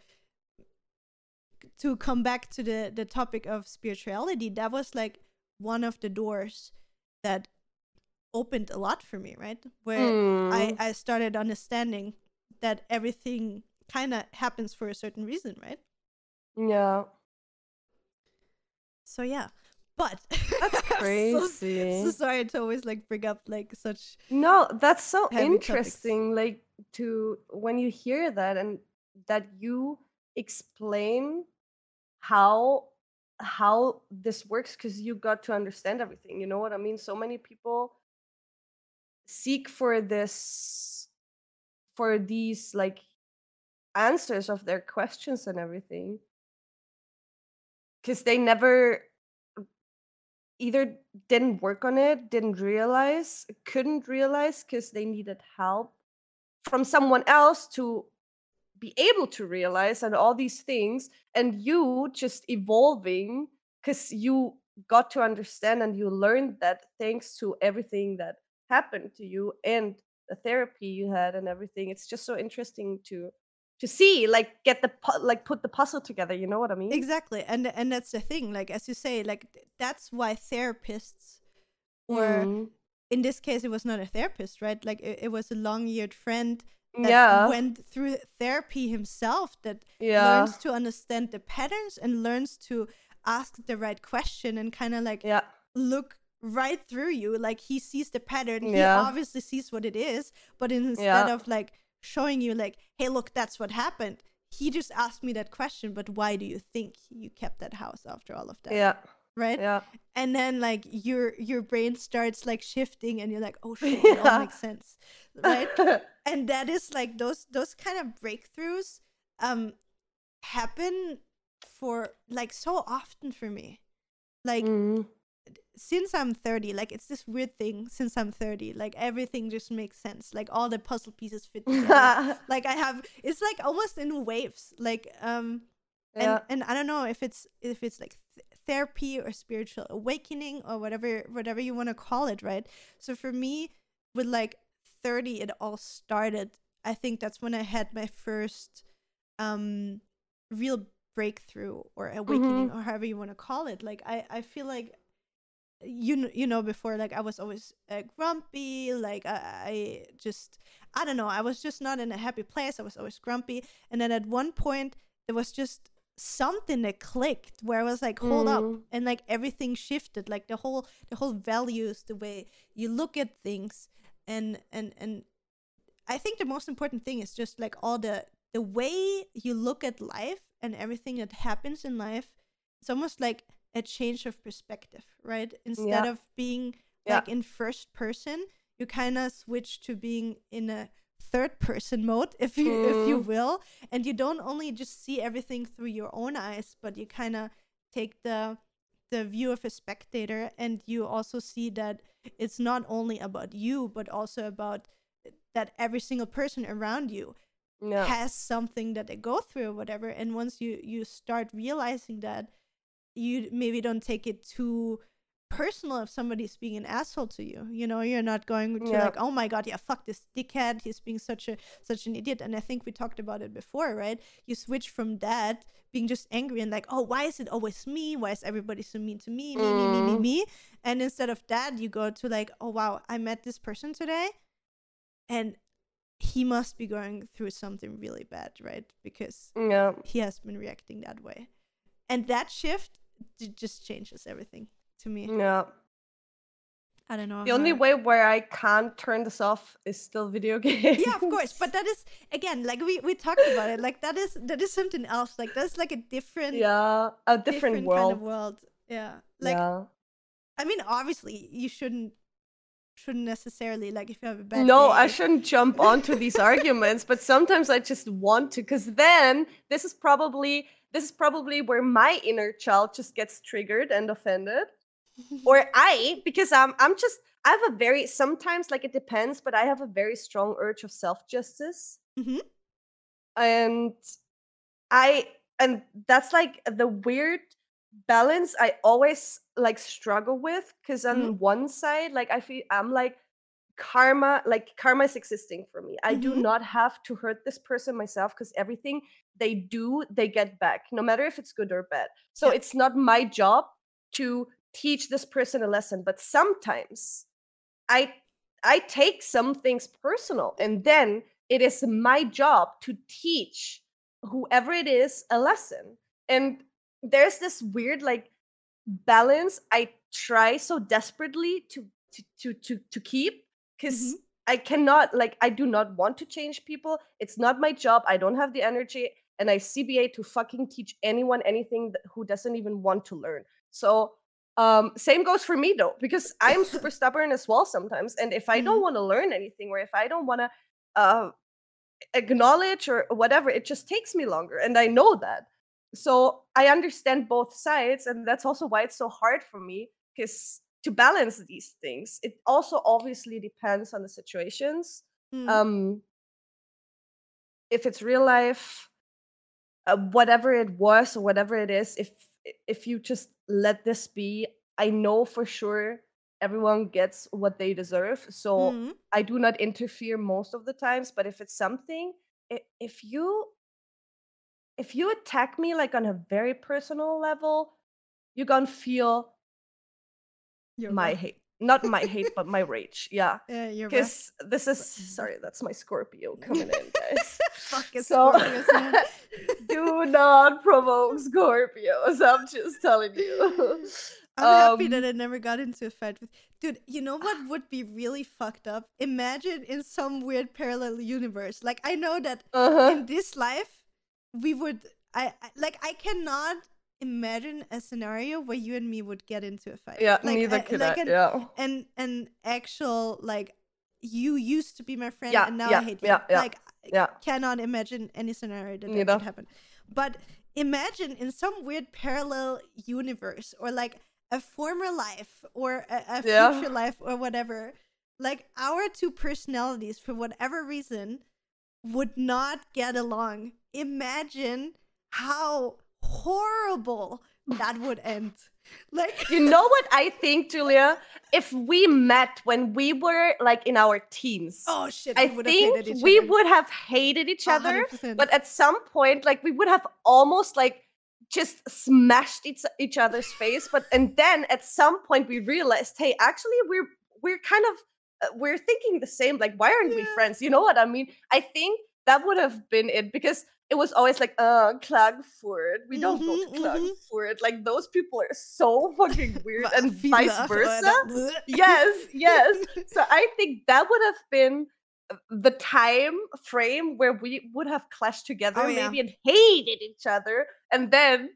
to come back to the the topic of spirituality that was like one of the doors that opened a lot for me right where Mm. i i started understanding that everything kind of happens for a certain reason right yeah. so yeah but That's So- crazy. so, sorry to always like bring up like such No, that's so Heavy topics. interesting. Like to when you hear that and that you explain how how this works because you got to understand everything. You know what I mean? So many people seek for this for these like answers of their questions and everything because they never uh, either didn't work on it, didn't realize, couldn't realize because they needed help from someone else to be able to realize and all these things. And you just evolving because you got to understand and you learned that thanks to everything that happened to you and the therapy you had and everything. It's just so interesting to to see like get the like put the puzzle together you know what i mean exactly and and that's the thing like as you say like that's why therapists or Mm. in this case it was not a therapist right like it, it was a long-yeared friend yeah. went through therapy himself that yeah. learns to understand the patterns and learns to ask the right question and kind of like yeah. look right through you. Like he sees the pattern. Yeah. he obviously sees what it is but instead of like showing you like hey look that's what happened he just asked me that question but why do you think you kept that house after all of that? Yeah right? Yeah. And then like your your brain starts like shifting and you're like oh shit it all makes sense right? And that is like those those kind of breakthroughs um happen for like so often for me. Like Mm. since i'm 30 like it's this weird thing since i'm 30 like everything just makes sense. Like all the puzzle pieces fit together. Like i have it's like almost in waves. Like um yeah. and and i don't know if it's if it's like therapy or spiritual awakening or whatever whatever you want to call it right? So for me with like 30 it all started i think that's when i had my first um real breakthrough or awakening or however you want to call it. Like i i feel like you know, you know before like i was always uh, grumpy like I, I just i don't know i was just not in a happy place i was always grumpy. And then at one point there was just something that clicked where i was like hold up Mm. and like everything shifted like the whole the whole values the way you look at things and and and i think the most important thing is just like all the the way you look at life and everything that happens in life it's almost like a change of perspective right instead Yeah. of being Yeah. like in first person you kind of switch to being in a third person mode if you if you Mm. will and you don't only just see everything through your own eyes but you kind of take the the view of a spectator and you also see that it's not only about you but also about that every single person around you Yeah. has something that they go through or whatever and once you you start realizing that you maybe don't take it too personal if somebody's being an asshole to you you know you're not going to Yeah. like oh my god yeah fuck this dickhead he's being such a such an idiot. And i think we talked about it before right? You switch from that being just angry and like oh why is it always me? Why is everybody so mean to me? Me me me me Mm. me? And instead of that you go to like oh wow i met this person today and he must be going through something really bad right? Because Yeah. he has been reacting that way. And that shift just changes everything to me Yeah. i don't know The only how- way where I can't turn this off is still video games. yeah of course but that is again like we we talked about it like that is that is something else like that's like a different yeah, a different, world. kind of world yeah like yeah. i mean obviously you shouldn't shouldn't necessarily like if you have a bad No, day, I shouldn't jump onto these arguments, but sometimes I just want to because then this is probably this is probably where my inner child just gets triggered and offended. Or I, because I'm I'm just I have a very sometimes like it depends, but I have a very strong urge of self-justice. Mhm. And I and that's like the weird balance I always like struggle with because on Mhm. one side, like I feel I'm like karma, like karma is existing for me. I do Mhm. not have to hurt this person myself because everything they do, they get back, no matter if it's good or bad. So Yeah. it's not my job to teach this person a lesson, but sometimes I I take some things personal and then it is my job to teach whoever it is a lesson. And there's this weird like balance I try so desperately to to to to, to keep because Mhm. I cannot like I do not want to change people. It's not my job. I don't have the energy and I CBA to fucking teach anyone anything th- who doesn't even want to learn. So um same goes for me though because I'm super stubborn as well sometimes and if I don't Mhm. want to learn anything or if I don't want to uh acknowledge or whatever it just takes me longer and I know that. So I understand both sides and that's also why it's so hard for me because to balance these things it also obviously depends on the situations Mm. um if it's real life uh, whatever it was or whatever it is if if you just let this be i know for sure everyone gets what they deserve so Mhm. i do not interfere most of the times but if it's something if you if you attack me like on a very personal level you're gonna feel my rough. hate not my hate but my rage yeah Yeah, you're because this is sorry that's my scorpio coming in guys Fuck it's so Scorpios, do not provoke scorpios i'm just telling you I'm happy that Um, I never got into a fight with dude. You know what would be really fucked up? Imagine in some weird parallel universe. Like I know that uh-huh in this life we would. I, I like I cannot imagine a scenario where you and me would get into a fight. yeah like, neither could like i an, yeah an an actual like you used to be my friend Yeah, and now yeah, I hate you. yeah, yeah, Like yeah cannot imagine any scenario that that could happen. But imagine in some weird parallel universe or like a former life or a, a Yeah. future life or whatever, like our two personalities for whatever reason would not get along. Imagine how horrible that would end. Like you know what i think julia if we met when we were like in our teens oh shit, i we would have hated think each we other. would have hated each other 100%. but at some point like we would have almost like just smashed each, each other's face but and then at some point we realized hey actually we're we're kind of uh, we're thinking the same like why aren't we friends you know what i mean i think that would have been it because it was always like uh Klagenfurt we don't go Mhm, to. Klagenfurt like those people are so fucking weird and vice versa yes yes so I think that would have been uh, the time frame where we would have clashed together Oh, yeah. maybe and hated each other and then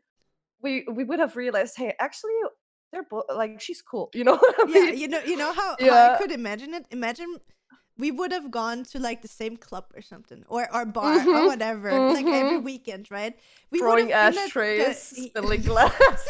we we would have realized hey actually they're both like she's cool. You know what I yeah, you know, you know how, how I could imagine it. Imagine we would have gone to like the same club or something, or or bar or Mhm, whatever, like every mhm. weekend, right? We would Throwing have ashtrays, the- spilling glass.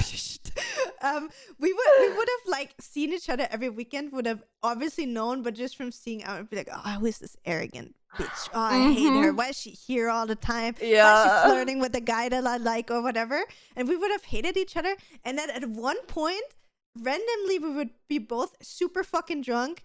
um, we would we would have like seen each other every weekend. Would have obviously known, but just from seeing out, would be like, oh, who is this arrogant bitch? Oh, I hate her. Mhm. Why is she here all the time? Why is Yeah. she flirting with the guy that I like or whatever? And we would have hated each other. And then at one point, randomly, we would be both super fucking drunk.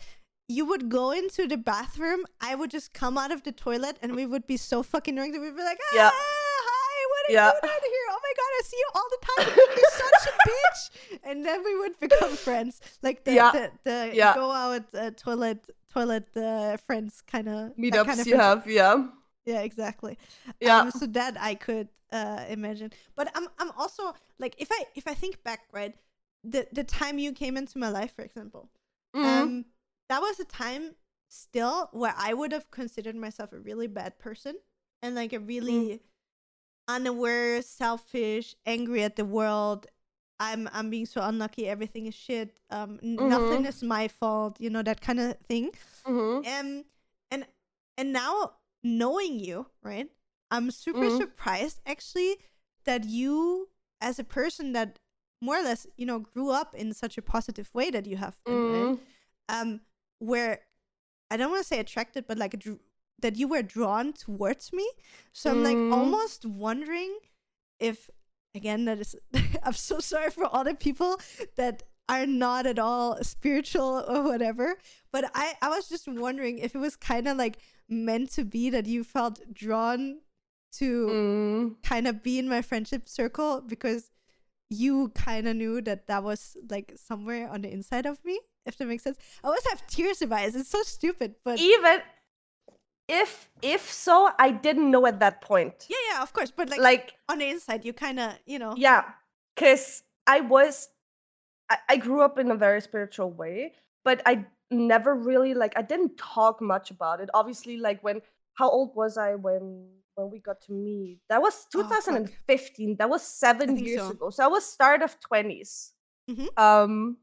You would go into the bathroom. I would just come out of the toilet, and we would be so fucking drunk that we'd be like, ah, Yeah. hi, what are Yeah. you doing out here? Oh my god, I see you all the time. You're such a bitch. And then we would become friends, like the Yeah. the, the Yeah. go out uh, toilet toilet uh, friends kind of Meetups kind of you have, yeah. yeah, exactly. Yeah. Um, so that I could uh, imagine. But I'm I'm also like if I if I think back, right, the the time you came into my life, for example, Mhm. um, that was a time still where I would have considered myself a really bad person and like a really unaware, selfish, angry at the world. I'm I'm being so unlucky. Everything is shit. Um, n- nothing is my fault. You know that kind of thing. Mhm. Um, and and now knowing you, right? I'm super Mhm. surprised actually that you, as a person that more or less, you know, grew up in such a positive way that you have been, right? Mhm. Um, where I don't want to say attracted, but like dr- that you were drawn towards me. So I'm like Mm. almost wondering if, again, that is. I'm so sorry for all the people that are not at all spiritual or whatever. But I, I was just wondering if it was kind of like meant to be that you felt drawn to Mm. kind of be in my friendship circle because you kind of knew that that was like somewhere on the inside of me if that makes sense i always have tears in my eyes it's so stupid but Even if if so, I didn't know at that point. yeah yeah of course but like, Like on the inside you kind of you know Yeah, because I was, I, I grew up in a very spiritual way, but I never really like I didn't talk much about it. Obviously, like when how old was I when when we got to meet? That was Oh, 2015. that was seven years so. ago. So I was start of 20s. Mhm. Um,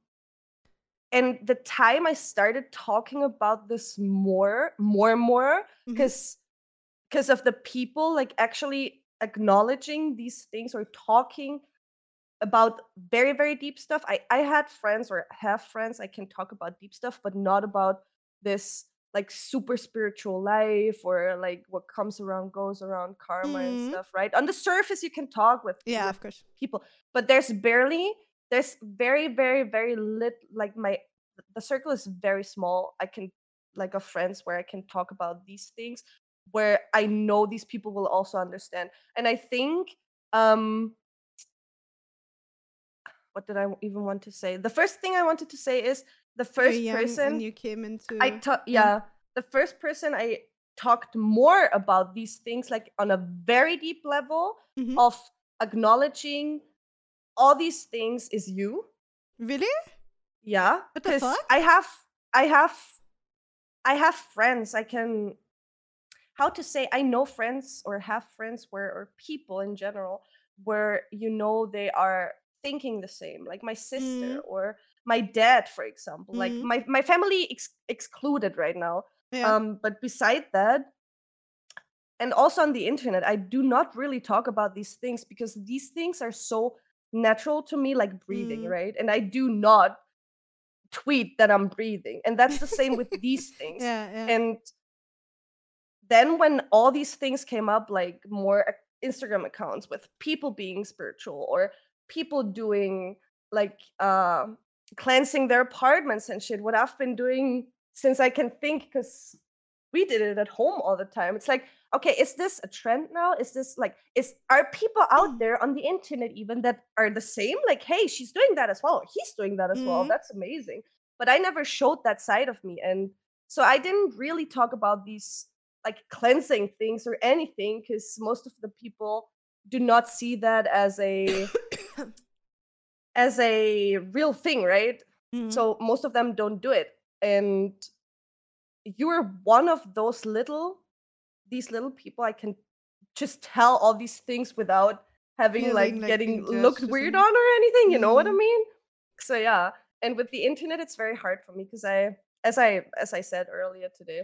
and the time I started talking about this more, more and more, because because of the people like actually acknowledging these things or talking about very very deep stuff. I i had friends or have friends i can talk about deep stuff but not about this like super spiritual life or like what comes around goes around karma Mhm. and stuff right? On the surface you can talk with yeah with of course. people but there's barely there's very very very lit like my the circle is very small. I can like of friends where i can talk about these things where i know these people will also understand. And i think um what did i even want to say? The first thing i wanted to say is the first person you came into I ta- yeah, the first person I talked more about these things like on a very deep level Mhm. of acknowledging all these things is you. really Yeah, What the because fuck? I have I have I have friends I can how to say I know friends or have friends where or people in general where you know they are thinking the same like my sister Mm. or my dad for example like Mhm. my my family ex- excluded right now yeah um but beside that and also on the internet i do not really talk about these things because these things are so natural to me like breathing Mm. right? And i do not tweet that i'm breathing and that's the same with these things. Yeah yeah. And then when all these things came up like more instagram accounts with people being spiritual or people doing like uh cleansing their apartments and shit what i've been doing since i can think because we did it at home all the time. It's like okay is this a trend now? Is this like is are people out there on the internet even that are the same? Like hey she's doing that as well he's doing that as well Mhm. that's amazing. But i never showed that side of me and so i didn't really talk about these like cleansing things or anything because most of the people do not see that as a as a real thing right? Mhm. so most of them don't do it and you're one of those little these little people i can just tell all these things without having Feeling like like getting looked weird on or anything. You know what I Mhm. mean? So yeah, and with the internet, it's very hard for me because I, as I as I said earlier today,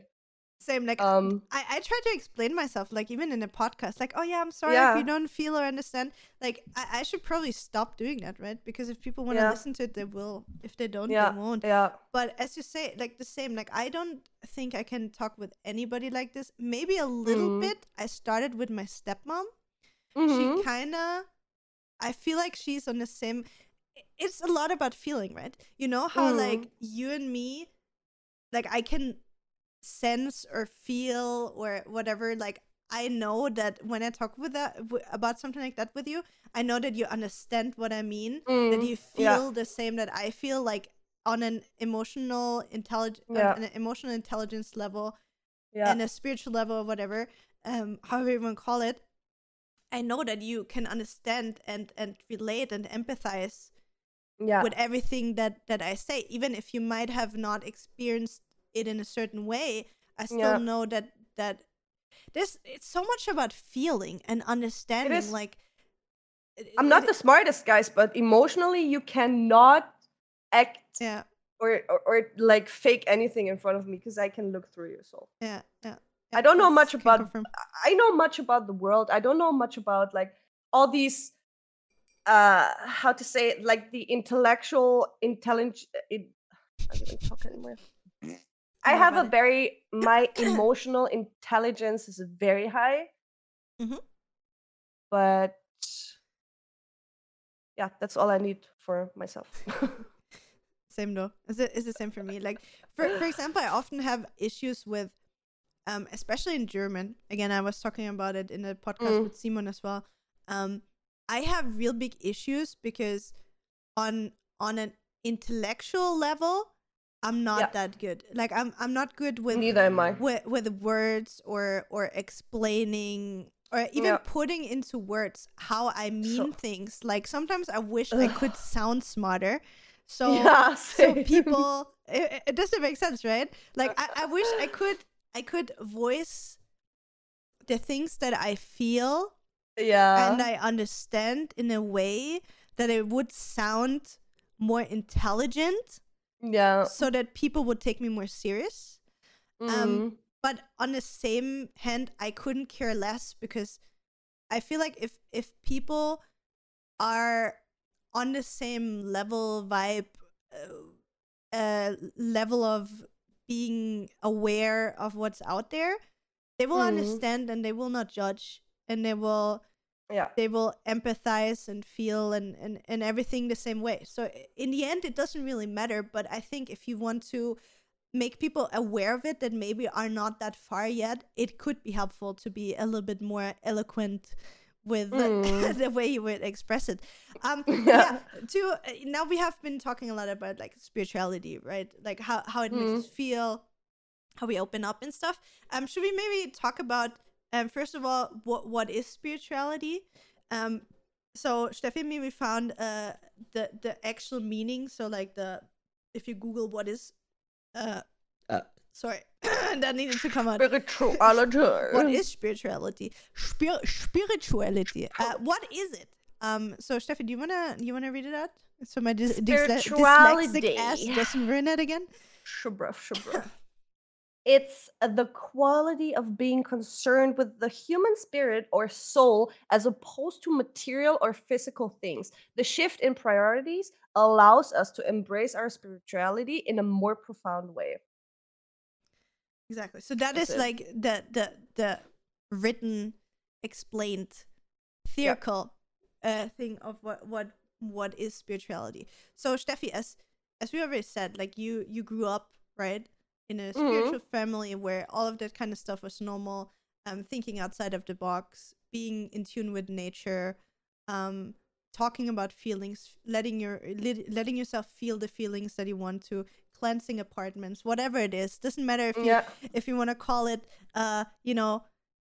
Same. Like um, I, I try to explain myself, like even in a podcast, like, oh yeah, I'm sorry if you don't feel or understand. Like I, I should probably stop doing that, right? Because if people want to Yeah. listen to it, they will. If they don't, yeah, they won't. yeah, But as you say, like the same, like I don't think I can talk with anybody like this. Maybe a little Mhm. bit. I started with my stepmom. mhm, She kind of, I feel like she's on the same. It's a lot about feeling, right? You know how like Mhm. you and me, like I can sense or feel or whatever. Like I know that when I talk with that w- about something like that with you, I know that you understand what I mean. That mm, you yeah. feel the same that I feel, like on an emotional intelligence, Yeah. an emotional intelligence level yeah, and a spiritual level or whatever, um, however you want to call it. I know that you can understand and and relate and empathize yeah, with everything that that I say, even if you might have not experienced it in a certain way. I still Yeah. know that that this it's so much about feeling and understanding. Like it- I'm not it- the smartest guys, but emotionally, you cannot act yeah or, or or like fake anything in front of me because I can look through your soul. yeah yeah. I don't know much about confirm. I know much about the world. I don't know much about like all these uh how to say it, like the intellectual intelligence it, I can't even talk anymore. I have a it. very my emotional intelligence is very high. Mhm. But yeah, that's all I need for myself. same though. Is it is the same for me? Like for for example, I often have issues with um especially in German. Again, I was talking about it in a podcast Mm. with Simon as well. Um I have real big issues because on on an intellectual level, I'm not Yeah. that good. Like I'm I'm not good with Neither am I. with with words or or explaining or even Yeah. putting into words how I mean So- things. Like sometimes I wish I could sound smarter. So yeah, so people it, it doesn't make sense, right? Like I, I wish I could I could voice the things that I feel yeah. and I understand in a way that it would sound more intelligent yeah. so that people would take me more serious. mm, Um, but on the same hand i couldn't care less because i feel like if if people are on the same level vibe uh, uh level of being aware of what's out there they will Mhm. understand and they will not judge and they will yeah. they will empathize and feel and, and, and everything the same way. So in the end, it doesn't really matter. But I think if you want to make people aware of it that maybe are not that far yet, it could be helpful to be a little bit more eloquent with Mm. the way you would express it. Um, Yeah. yeah. To uh, now we have been talking a lot about like spirituality, right? Like how how it Mm. makes us feel, how we open up and stuff. Um, should we maybe talk about um first of all what what is spirituality? Um, so Steffi and me we found uh the the actual meaning. So like the if you Google what is uh, uh sorry that needed to come out. Spirituality. What is spirituality? Spir- spirituality. Uh, what is it? Um. So Steffi, do you wanna you wanna read it out? So my dys- dysle- dyslexic ass doesn't ruin it again. Shubruf, shubruf. It's the quality of being concerned with the human spirit or soul as opposed to material or physical things. The shift in priorities allows us to embrace our spirituality in a more profound way. Exactly. So that That's is it. like the the the written, explained, theoretical uh, thing of what what what is spirituality. So Steffi, as as we already said, like you you grew up right in a spiritual family where all of that kind of stuff was normal. Um, thinking outside of the box, being in tune with nature, um, talking about feelings, letting your let, letting yourself feel the feelings that you want to, cleansing apartments, whatever it is. Doesn't matter if you Yeah. if you want to call it uh you know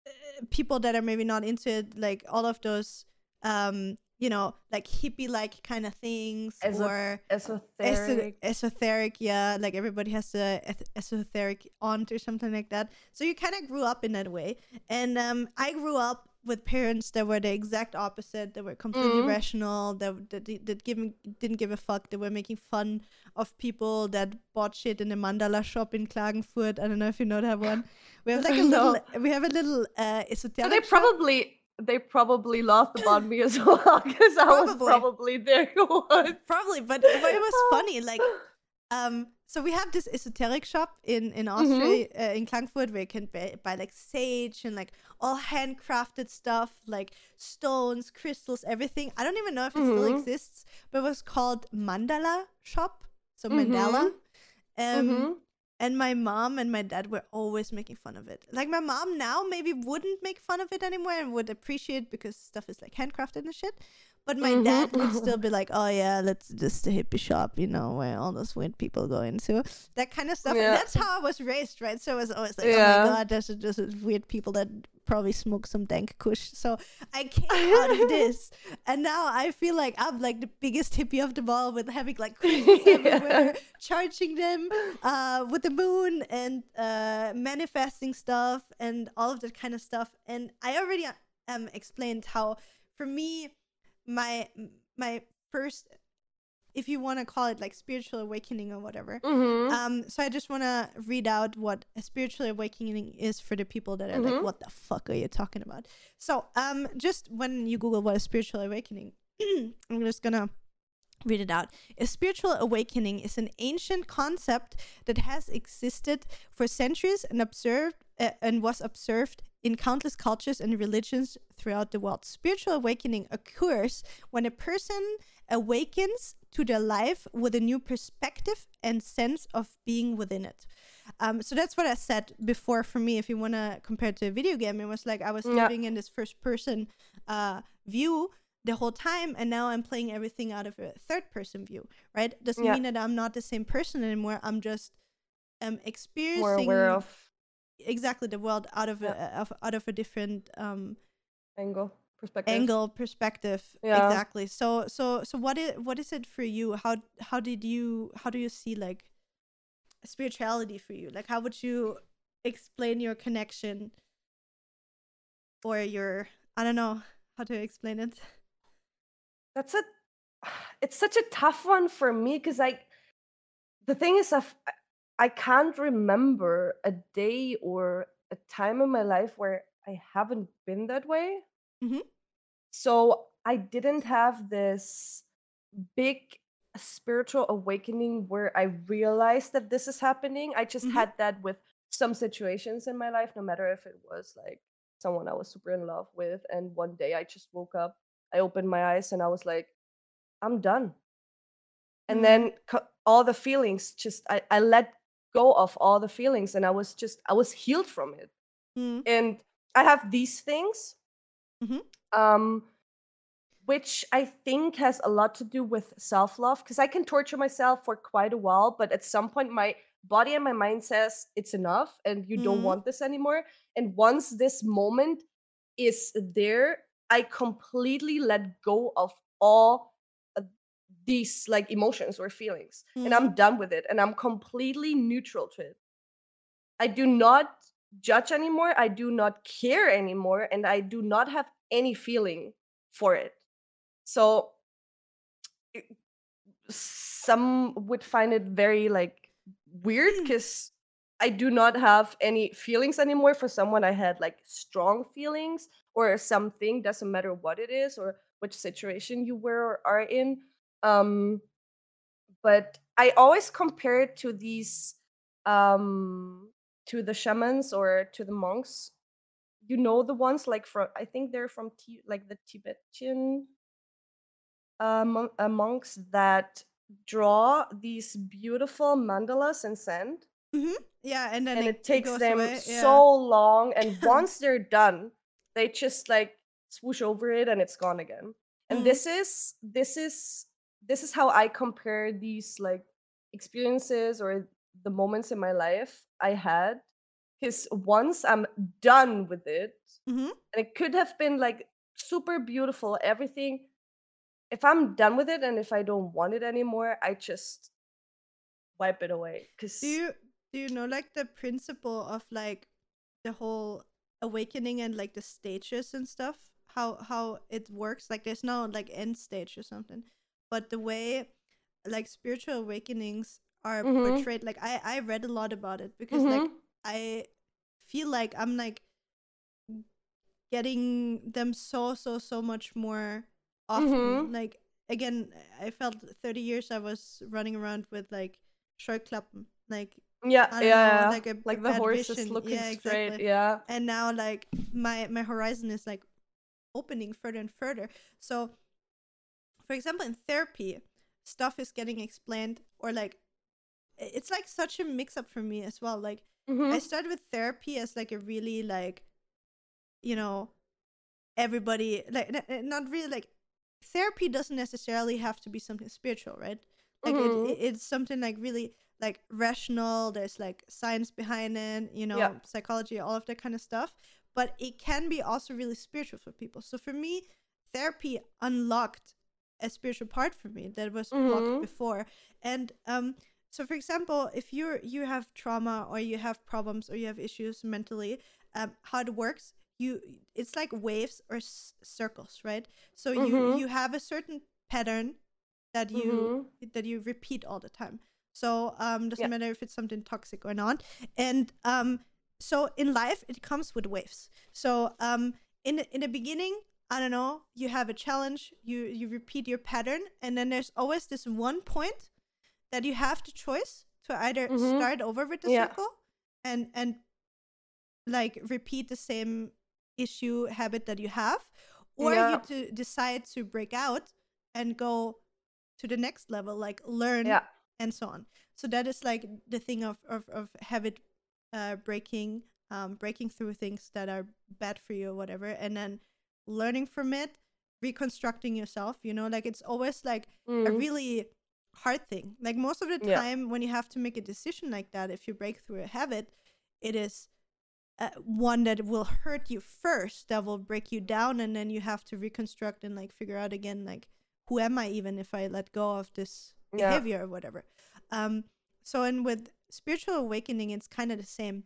uh, people that are maybe not into it like all of those um you know like hippie like kind of things Eso- or eso- Esoteric. esoteric yeah like everybody has a eth- esoteric aunt or something like that so you kind of grew up in that way and um i grew up with parents that were the exact opposite. They were completely Mhm. rational. That that, that given, didn't give a fuck. They were making fun of people that bought shit in the mandala shop in Klagenfurt. I don't know if you know that one. We have like a No. little. We have a little uh, esoteric. So they shop. probably they probably laughed about me as well because I was Probably. there once. probably, but, but it was funny. Like um so we have this esoteric shop in in austria uh, in klagenfurt where you can buy, buy like sage and like all handcrafted stuff like stones crystals everything i don't even know if it still Mhm. exists but it was called mandala shop so Mhm. mandala um Mhm. And my mom and my dad were always making fun of it. Like my mom now maybe wouldn't make fun of it anymore and would appreciate because stuff is like handcrafted and shit but my Mhm. dad would still be like oh yeah let's just the hippie shop you know where all those weird people go into that kind of stuff Yeah. and that's how i was raised right so i was always like Yeah. oh my god there's just weird people that probably smoke some dank kush so i came out of this and now i feel like i'm like the biggest hippie of them all with having like crystals everywhere charging them uh, with the moon and uh, manifesting stuff and all of that kind of stuff. And I already um explained how for me my my first if you want to call it like spiritual awakening or whatever Mhm. um so i just want to read out what a spiritual awakening is for the people that are like Mhm. what the fuck are you talking about so um just when you google what a spiritual awakening i'm just gonna read it out a spiritual awakening is an ancient concept that has existed for centuries and observed uh, and was observed in countless cultures and religions throughout the world spiritual awakening occurs when a person awakens to their life with a new perspective and sense of being within it. Um, so that's what I said before. For me, if you want to compare it to a video game, it was like I was Yeah. living in this first person uh, view the whole time, and now I'm playing everything out of a third person view. Right? Doesn't Yeah. mean that I'm not the same person anymore. I'm just um experiencing More aware of exactly the world out of a of, out of a different um angle perspective. angle perspective Yeah. exactly so so so what is what is it for you how how did you how do you see like spirituality for you like how would you explain your connection or your i don't know how to explain it That's a it's such a tough one for me because I the thing is I've, I can't remember a day or a time in my life where I haven't been that way. Mhm. So I didn't have this big spiritual awakening where I realized that this is happening. I just Mhm. had that with some situations in my life, no matter if it was like someone I was super in love with, and one day I just woke up I opened my eyes and I was like, I'm done. And Mm. then co- all the feelings just, I, I let go of all the feelings and I was just, I was healed from it. Mm, And I have these things, Mhm. um, which I think has a lot to do with self love because I can torture myself for quite a while, but at some point, my body and my mind says it's enough and you don't Mhm. want this anymore. And once this moment is there, I completely let go of all these like emotions or feelings and mm-hmm. I'm done with it and I'm completely neutral to it. I do not judge anymore. I do not care anymore and I do not have any feeling for it. So it- some would find it very like weird mm. because I do not have any feelings anymore for someone I had like strong feelings or something doesn't matter what it is or which situation you were or are in um but I always compare it to these um to the shamans or to the monks you know the ones like from I think they're from Ti- like the Tibetan uh, mon- uh, monks that draw these beautiful mandalas in sand mhm. yeah and then and it takes them yeah. so long and once they're done they just like swoosh over it and it's gone again and Mhm. this is this is this is how i compare these like experiences or the moments in my life i had because once i'm done with it Mhm. and it could have been like super beautiful everything if i'm done with it and if i don't want it anymore i just wipe it away because do you do you know like the principle of like the whole awakening and like the stages and stuff how how it works like there's no like end stage or something but the way like spiritual awakenings are Mhm. portrayed like i i read a lot about it because like Mhm. i feel like i'm like getting them so so so much more often Mhm. like again i felt 30 years i was running around with like Scheuklappen, like Yeah, I don't yeah, know, yeah. like a- like the bad horse is vision. looking Yeah, straight. exactly. Yeah. and now like my my horizon is like opening further and further so for example in therapy stuff is getting explained or like i- it's like such a mix up for me as well like Mhm. i started with therapy as like a really like you know everybody like n- n- not really like therapy doesn't necessarily have to be something spiritual right like Mhm. it, it's something like really like rational there's like science behind it you know Yeah. psychology all of that kind of stuff but it can be also really spiritual for people so for me therapy unlocked a spiritual part for me that was Mhm. blocked before and um so for example if you're you have trauma or you have problems or you have issues mentally um how it works you it's like waves or s- circles right so you Mhm. you have a certain pattern that you Mhm. that you repeat all the time so um doesn't Yeah. matter if it's something toxic or not and um so in life it comes with waves so um in the- in the beginning i don't know you have a challenge you you repeat your pattern and then there's always this one point that you have the choice to either Mhm. start over with the Yeah. circle and and like repeat the same issue habit that you have or Yeah. you to decide to break out and go to the next level like learn Yeah. And so on so that is like the thing of of, of habit uh breaking um breaking through things that are bad for you or whatever and then learning from it reconstructing yourself you know like it's always like a Mm. really hard thing like most of the Yeah. time when you have to make a decision like that if you break through a habit it is uh, one that will hurt you first that will break you down and then you have to reconstruct and like figure out again like who am i even if i let go of this Yeah. behavior or whatever. Um so and with spiritual awakening it's kind of the same.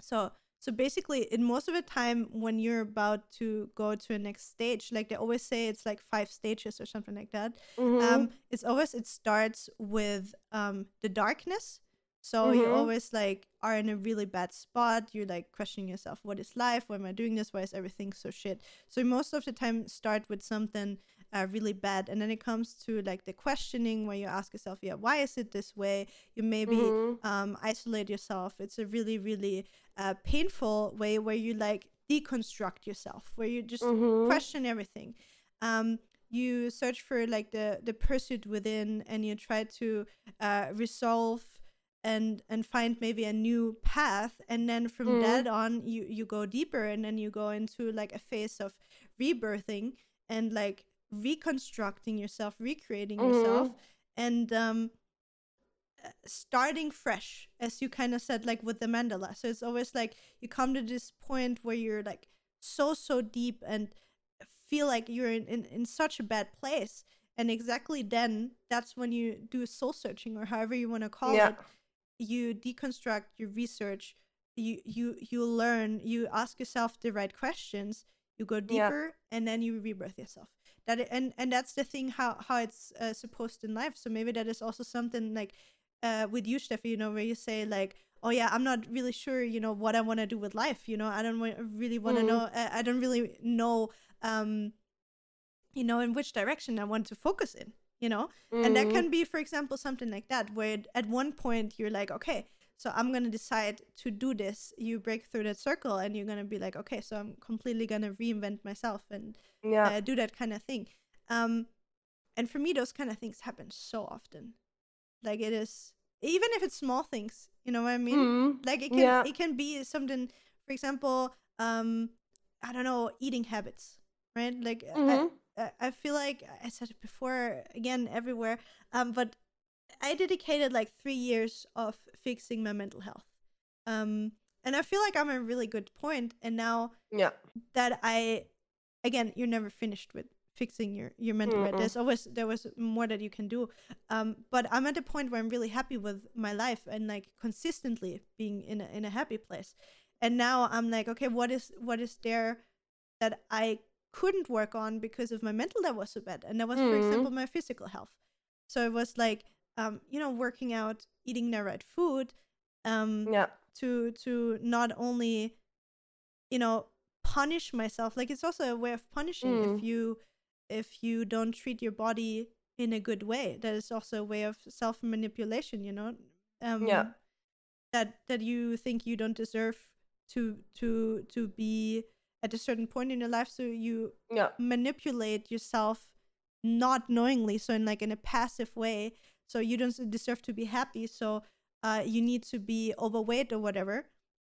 So so basically in most of the time when you're about to go to a next stage like they always say it's like five stages or something like that Mhm. um it's always it starts with um the darkness. So you Mhm. always like are in a really bad spot. You're like questioning yourself what is life? Why am i doing this? Why is everything so shit? So most of the time start with something uh, really bad and then it comes to like the questioning where you ask yourself yeah why is it this way you maybe Mhm. um, isolate yourself it's a really really uh, painful way where you like deconstruct yourself where you just Mhm. question everything um you search for like the the pursuit within and you try to uh resolve and and find maybe a new path and then from Mm. that on you you go deeper and then you go into like a phase of rebirthing and like reconstructing yourself recreating yourself Mhm. and um uh, starting fresh as you kind of said like with the mandala so it's always like you come to this point where you're like so so deep and feel like you're in, in, in such a bad place and exactly then that's when you do soul searching or however you want to call Yeah. it you deconstruct you research you you you learn you ask yourself the right questions you go Yeah. deeper and then you rebirth yourself that i- and and that's the thing how how it's uh, supposed in life so maybe that is also something like uh with you Steffi, you know where you say like oh yeah i'm not really sure you know what i want to do with life you know i don't really want to Mm. know uh, i don't really know um you know in which direction i want to focus in you know and that Mhm. can be for example something like that where it- at one point you're like okay so i'm gonna decide to do this you break through that circle and you're gonna be like okay so i'm completely gonna reinvent myself and Yeah. uh, do that kind of thing um and for me those kind of things happen so often like it is even if it's small things you know what i mean Mhm. like it can Yeah. it can be something for example um i don't know eating habits right like I, Mhm. I I feel like I said it before again everywhere. Um, but I dedicated like three years of fixing my mental health. Um, and I feel like I'm at a really good point. And now Yeah. that I, again, you're never finished with fixing your your mental. Mm-mm. There's always there was more that you can do. Um, but I'm at a point where I'm really happy with my life and like consistently being in a in a happy place. and now i'm like okay what is what is there that i couldn't work on because of my mental that was so bad and that was for Mm. example my physical health so it was like um you know working out eating the right food um Yeah. to to not only you know punish myself like it's also a way of punishing Mm. if you if you don't treat your body in a good way that is also a way of self manipulation you know um Yeah. that that you think you don't deserve to to to be at a certain point in your life so you Yeah. manipulate yourself not knowingly so in like in a passive way so you don't deserve to be happy so uh you need to be overweight or whatever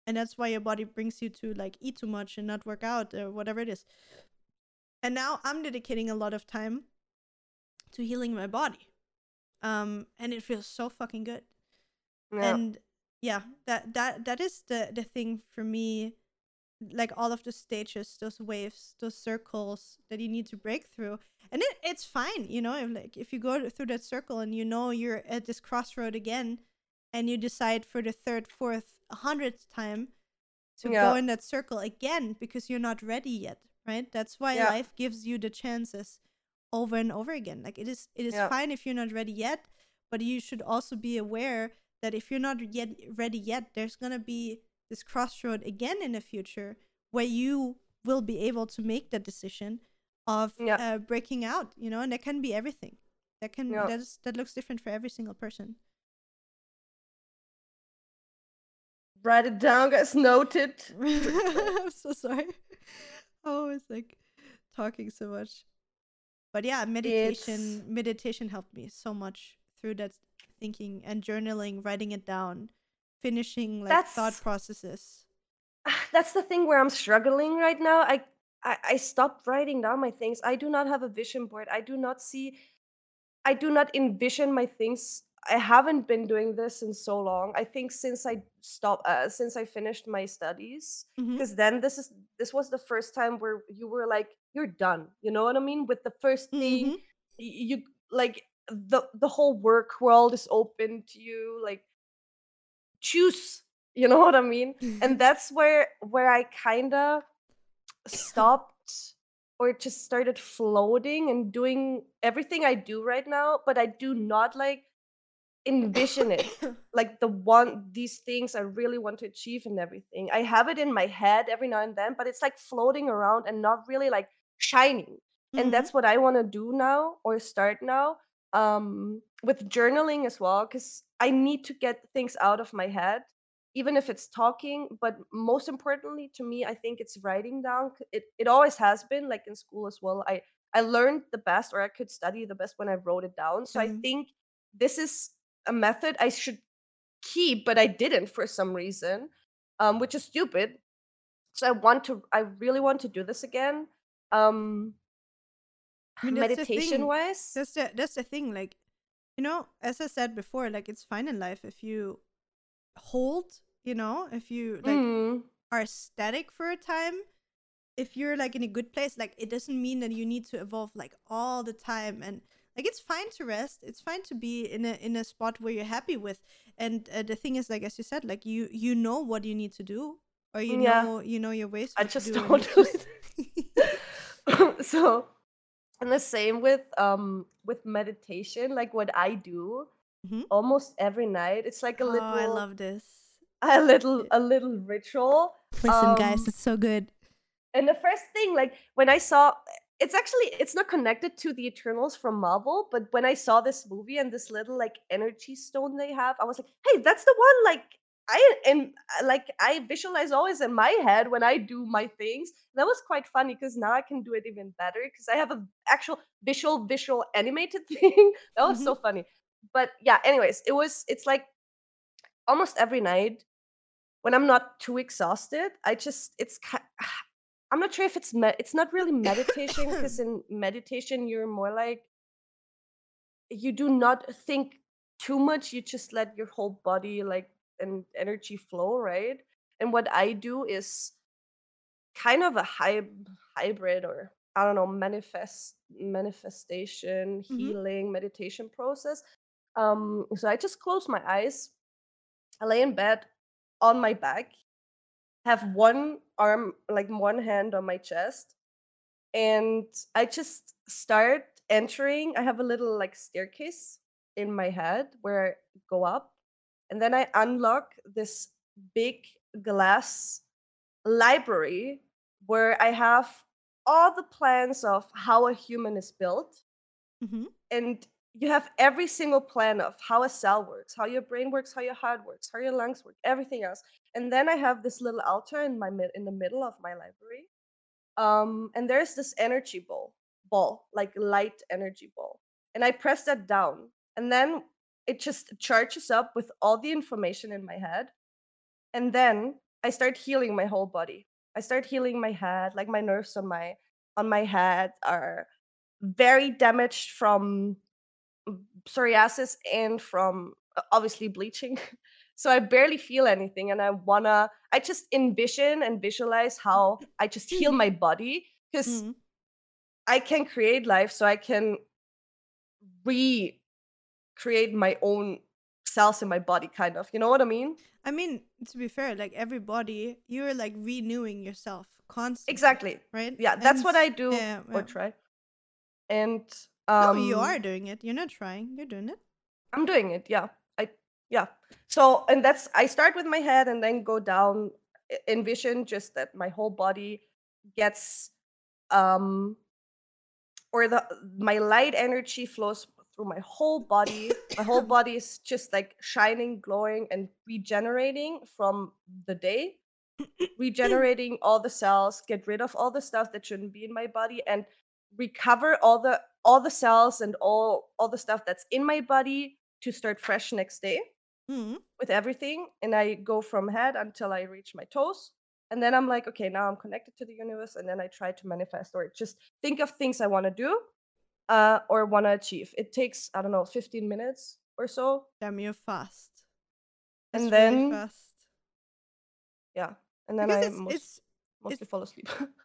and that's why your body brings you to like eat too much and not work out or whatever it is and now i'm dedicating a lot of time to healing my body um and it feels so fucking good Yeah. and yeah that that that is the the thing for me like all of the stages those waves those circles that you need to break through and it, it's fine you know if, like if you go through that circle and you know you're at this crossroad again and you decide for the third fourth hundredth time to Yeah. go in that circle again because you're not ready yet right that's why Yeah. life gives you the chances over and over again like it is it is Yeah. fine if you're not ready yet but you should also be aware that if you're not yet ready yet there's going to be this crossroad again in the future where you will be able to make that decision of Yeah. uh, breaking out you know and that can be everything that can Yeah. that is that looks different for every single person Write it down, guys. Noted. i'm so sorry i always like talking so much but yeah meditation meditation helped me so much through that thinking and journaling writing it down finishing like thought processes That's the thing where I'm struggling right now. I, I I stopped writing down my things. I do not have a vision board. I do not see. I do not envision my things. I haven't been doing this in so long. I think since I stopped, uh, since I finished my studies, because then this is this was the first time where you were like, you're done. You know what I mean? With the first thing, Mhm. you like the the whole work world is open to you. Like choose. You know what I mean? and that's where where I kind of stopped or just started floating and doing everything I do right now, but I do not like envision it like the one these things I really want to achieve and everything. I have it in my head every now and then, but it's like floating around and not really like shining. Mhm. And that's what I want to do now or start now um with journaling as well cuz I need to get things out of my head even if it's talking but most importantly to me i think it's writing down it, it always has been like in school as well i i learned the best or i could study the best when i wrote it down so i Mhm. think this is a method i should keep but i didn't for some reason um which is stupid so i want to i really want to do this again um I mean, that's the meditation thing. wise That's the that's the thing. Like, you know, as I said before, like it's fine in life if you hold, you know, if you like Mm, are static for a time. If you're like in a good place, like it doesn't mean that you need to evolve like all the time. And like it's fine to rest. It's fine to be in a in a spot where you're happy with. And uh, the thing is, like as you said, like you you know what you need to do, or you Yeah. know you know your ways. I just do don't do it so and the same with um with meditation like what i do Mhm. almost every night it's like a oh, little I love this. a little a little ritual Listen, guys, Um, it's so good. and the first thing like when i saw it's actually it's not connected to the eternals from marvel but when i saw this movie and this little like energy stone they have i was like hey that's the one like i and uh, like i visualize always in my head when i do my things. That was quite funny because now i can do it even better because i have an actual visual visual animated thing. That was so funny. But yeah anyways it was it's like almost every night when i'm not too exhausted i just it's i'm not sure if it's me- it's not really meditation because in meditation you're more like you do not think too much you just let your whole body like and energy flow right and what i do is kind of a hy- hybrid or i don't know manifest manifestation Mhm. healing meditation process um so i just close my eyes i lay in bed on my back have one arm, like one hand on my chest, and I just start entering. I have a little like staircase in my head where I go up, and then I unlock this big glass library where I have all the plans of how a human is built hmm and you have every single plan of how a cell works, how your brain works, how your heart works, how your lungs work, everything else. And then I have this little altar in my mid in the middle of my library. Um, and there's this energy ball, ball, like light energy ball. And I press that down, and then it just charges up with all the information in my head. And then I start healing my whole body. I start healing my head, like my nerves on my on my head are very damaged from psoriasis and from obviously bleaching. So I barely feel anything and I wanna I just envision and visualize how I just heal my body because mm I can create life so I can recreate my own cells in my body kind of. You know what I mean? I mean, to be fair, like everybody, you're like renewing yourself constantly, Exactly. right? Yeah, that's And what I do yeah, or try. And no, um you are doing it. You're not trying. You're doing it. I'm doing it. Yeah. I yeah. So and that's I start with my head and then go down envision just that my whole body gets um or the my light energy flows through my whole body. My whole body is just like shining, glowing and regenerating from the day. Regenerating all the cells, get rid of all the stuff that shouldn't be in my body and recover all the all the cells and all all the stuff that's in my body to start fresh next day Mhm. with everything and i go from head until i reach my toes and then i'm like okay now i'm connected to the universe and then i try to manifest or just think of things i want to do uh, or want to achieve it takes i don't know 15 minutes or so Damn, you're fast. And That's really then fast. yeah and then Because i it's, most, it's mostly fall asleep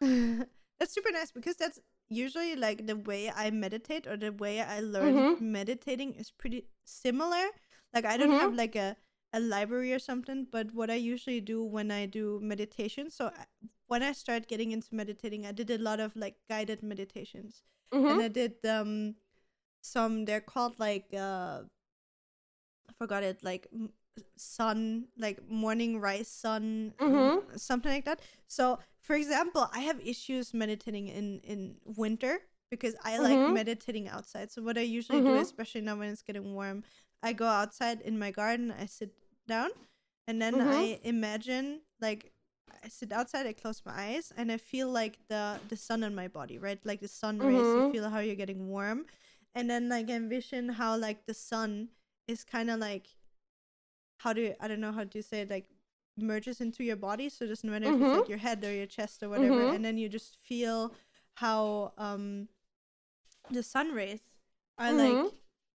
that's super nice because that's usually like the way I meditate or the way I learn Mhm. meditating is pretty similar. Like I don't Mhm. have like a a library or something, but what I usually do when I do meditation, so I, when I start getting into meditating, I did a lot of like guided meditations. And Mhm. I did um some they're called like uh I forgot it like sun like morning rise sun um, Mhm. something like that so for example i have issues meditating in in winter because i like Mhm. meditating outside so what i usually do Mhm. especially now when it's getting warm i go outside in my garden i sit down and then Mhm. i imagine like i sit outside i close my eyes and i feel like the the sun on my body right like the sun rays you Mhm. feel how you're getting warm and then like envision how like the sun is kind of like how do you, I don't know how to say it, like merges into your body. So it doesn't matter if it's like Mhm. your head or your chest or whatever, Mhm. and then you just feel how um the sun rays are like Mhm.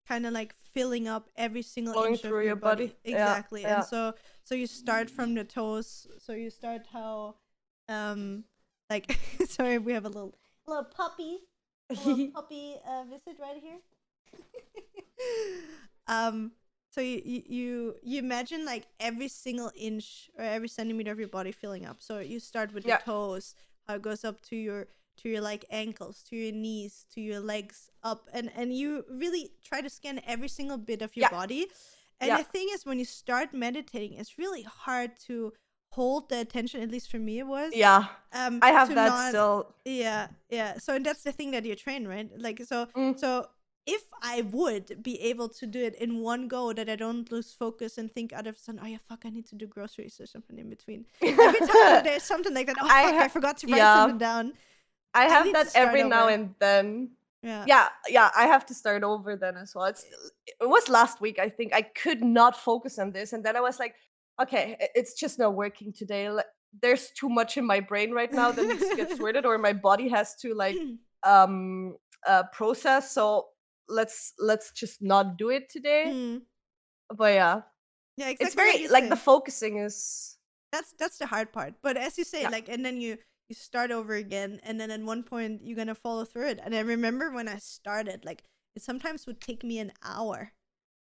Kind of like filling up every single inch of through your your body. body. Exactly. yeah. And so so you start from the toes. So you start how um like sorry we have a little little puppy a little puppy uh, visit right here. um, so you, you you you imagine like every single inch or every centimeter of your body filling up. So you start with Yeah. the toes, how it goes up to your to your like ankles, to your knees, to your legs, up, and and you really try to scan every single bit of your Yeah. body. And Yeah. the thing is, when you start meditating, it's really hard to hold the attention. At least for me, it was. yeah Um, i have that not- still yeah, yeah. So and that's the thing that you train, right? Like so Mm. so if I would be able to do it in one go that I don't lose focus and think out of sun, oh yeah, fuck, I need to do groceries or something in between. Every time there's something like that, oh I fuck, I ha- forgot to write yeah. something down. I have to that every now and then. Yeah. Yeah, yeah, I have to start over then as well. It's, it was last week, I think. I could not focus on this. And then I was like, okay, it's just not working today. There's too much in my brain right now that needs to get sorted, or my body has to like um uh process. So let's let's just not do it today. Mm. But yeah, Yeah, exactly. it's very like say. the focusing is that's that's the hard part. But as you say, Yeah. like, and then you you start over again, and then at one point you're gonna follow through it. And I remember when I started, like, it sometimes would take me an hour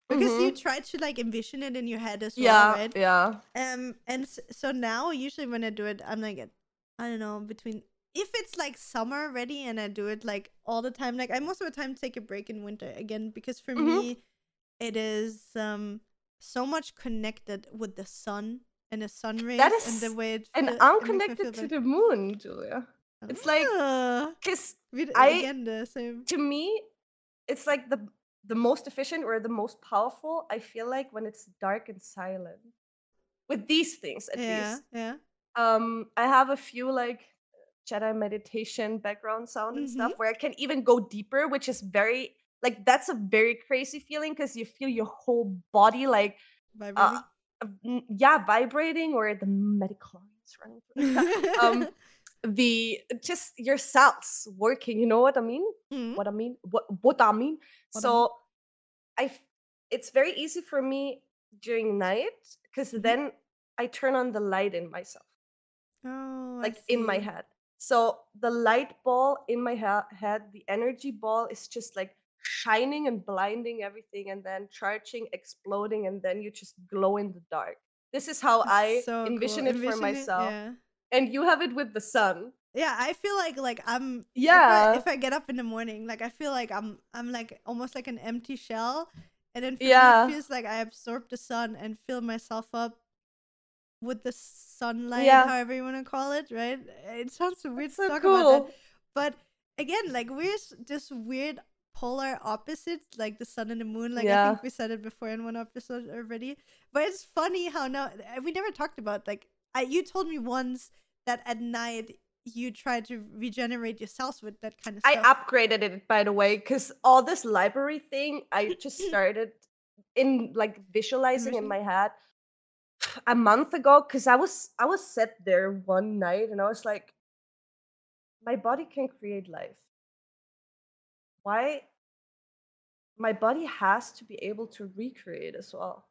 because you Mhm. try to like envision it in your head as well, Yeah, right? yeah. Um, and so now usually when I do it, I'm like, I don't know, between if it's like summer already and I do it like all the time, like I most of the time take a break in winter again because for Mhm. me, it is um so much connected with the sun and the sun rays and is- the way it And I'm it makes me connected to the moon, Julia. it's like- Ah, Because d- I- again the same. to me, it's like the the most efficient or the most powerful. I feel like when it's dark and silent. With these things, at Yeah, least. yeah. Um, I have a few like Jedi meditation background sound and stuff where I can even go deeper, which is very like that's a very crazy feeling because you feel your whole body like Vibrating. uh, yeah vibrating or the midi-chlorians running through um the just your cells working you know what i mean Mhm. what i mean what what i mean What I so mean. i it's very easy for me during night because Mhm. then i turn on the light in myself Oh, like in my head so the light ball in my ha- head the energy ball is just like shining and blinding everything and then charging exploding and then you just glow in the dark this is how That's i so cool. envision it for Envision myself yeah. and you have it with the sun Yeah, I feel like like I'm if I- Yeah. If I, get up in the morning, like I feel like I'm I'm like almost like an empty shell, and then for Yeah. me it feels like I absorb the sun and fill myself up with the sunlight, Yeah. however you want to call it. Right? It sounds weird to so talk about that, cool but again, like we're s- just weird polar opposites, like the sun and the moon. Like I think we said it before in one episode already. But it's funny how now eh, we never talked about like I you told me once that at night you try to regenerate yourselves with that kind of I upgraded it by the way, because all this library thing I just started in like visualizing in my head a month ago. Because I was I was set there one night and I was like, my body can create life. Why? My body has to be able to recreate as well.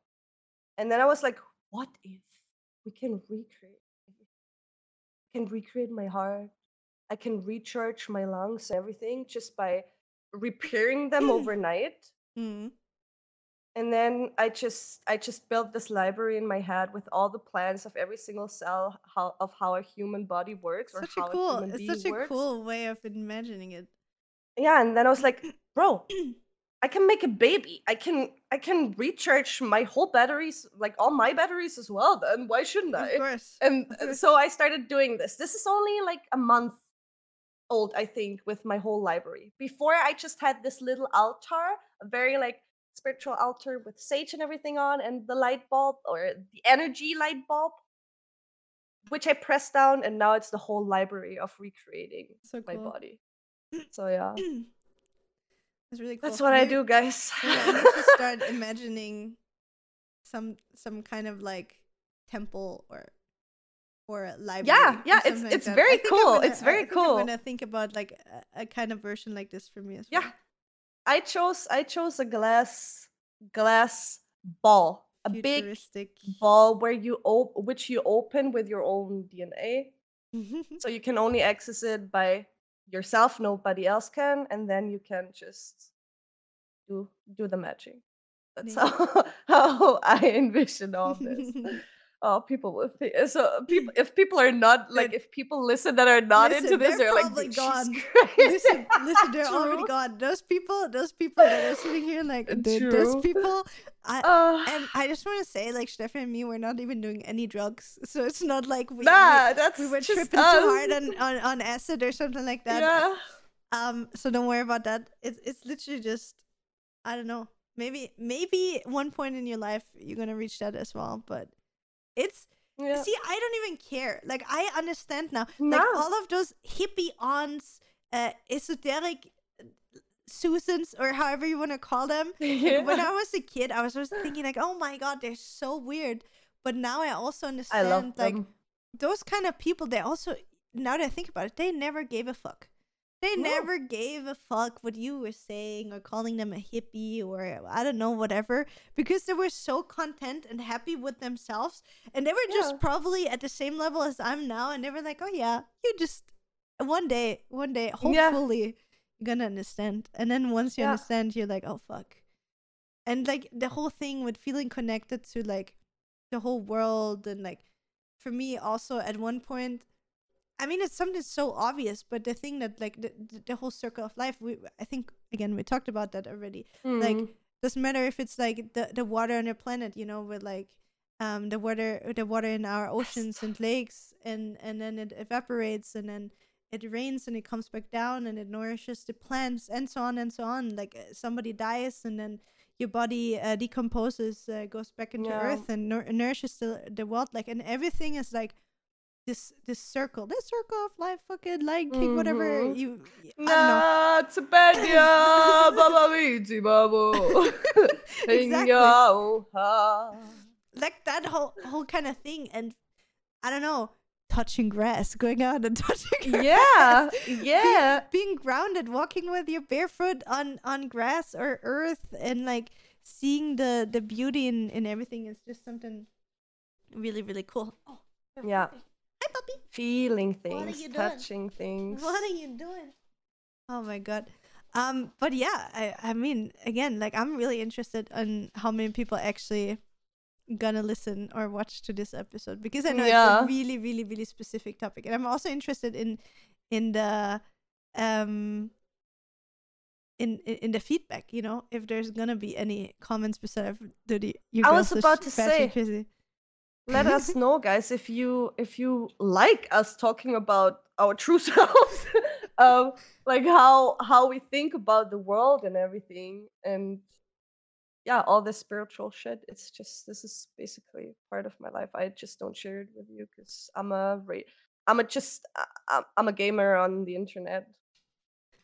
And then I was like, what if we can recreate? I can recreate my heart. I can recharge my lungs and everything just by repairing them overnight. Mm. And then I just I just built this library in my head with all the plans of every single cell how, of how a human body works or Such how a cool. human It's being such a works. cool way of imagining it. Yeah, and then I was like, bro, I can make a baby. I can I can recharge my whole batteries, like all my batteries as well. Then why shouldn't i Of course. And uh, so I started doing this. This is only like a month old, I think, with my whole library. Before I just had this little altar, a very like spiritual altar with sage and everything on, and the light bulb or the energy light bulb, which I pressed down, and now it's the whole library of recreating So my cool. body. So yeah, That's really cool. that's what I do, guys. I start imagining some some kind of like temple or or a library. Yeah, yeah, it's- like it's that. very I think I'm cool, gonna- it's very I cool. I'm gonna think about like a, a kind of version like this for me as well. yeah, I chose I chose a glass glass ball, a big ball where you op- which you open with your own DNA. So you can only access it by yourself, nobody else can, and then you can just do do the matching. That's Neat. how, how I envision all this. oh, people will think so. People, if people are not like if people listen that are not Listen, into this, they're they're, like, probably "She's gone. listen, listen, they're already True. gone. Those people, those people that are sitting here, like dude, those people. I, Uh, and I just want to say, like Stefan and me, we're not even doing any drugs, so it's not like we nah, that's we, we were tripping us. too hard on, on on acid or something like that. Yeah. Um, so don't worry about that. It's it's literally just, I don't know. Maybe maybe one point in your life you're gonna reach that as well, but it's yeah. see I don't even care. Like I understand now. No. Like all of those hippie aunts, uh, esoteric Susans or however you want to call them. Like, when I was a kid, I was just thinking like, oh my god, they're so weird. But now I also I understand love like them. those kind of people. They also now that I think about it, they never gave a fuck. They No. never gave a fuck what you were saying or calling them a hippie or I don't know whatever because they were so content and happy with themselves and they were just Yeah. probably at the same level as I'm now and they were like, oh yeah, you just one day, one day, Yeah. hopefully you're gonna understand. And then once you Yeah. understand, you're like, oh fuck. and like the whole thing with feeling connected to like the whole world and like for me also at one point i mean it's something so obvious but the thing that like the, the- whole circle of life we i think again we talked about that already like Mm. doesn't matter if it's like the the water on the planet you know with like um the water the water in our oceans and lakes and and then it evaporates and then it rains and it comes back down and it nourishes the plants and so on and so on like uh, somebody dies and then your body uh, decomposes uh, goes back into Yeah. earth and nour- nourishes the, the world like and everything is like this this circle this circle of life fucking like king whatever Mhm. you don't know babu. Like that whole whole kind of thing and i don't know touching grass going out and touching grass. Yeah, Being- yeah. being, grounded walking with your barefoot on on grass or earth and like seeing the the beauty in in everything is just something really really cool oh Yeah. Hi puppy Feeling What are things, you doing? touching things. what are you doing oh my god um but yeah i i mean again like i'm really interested in how many people actually gonna listen or watch to this episode because i know it's a really really really specific topic and i'm also interested in in the um in in, in the feedback you know if there's gonna be any comments beside do the you I was girls are about to say, crazy. Let us know, guys, if you if you like us talking about our true selves, um, like how how we think about the world and everything, and yeah, all this spiritual shit. It's just this is basically part of my life. I just don't share it with you because I'm a ra- I'm a just I- I'm, I'm a gamer on the internet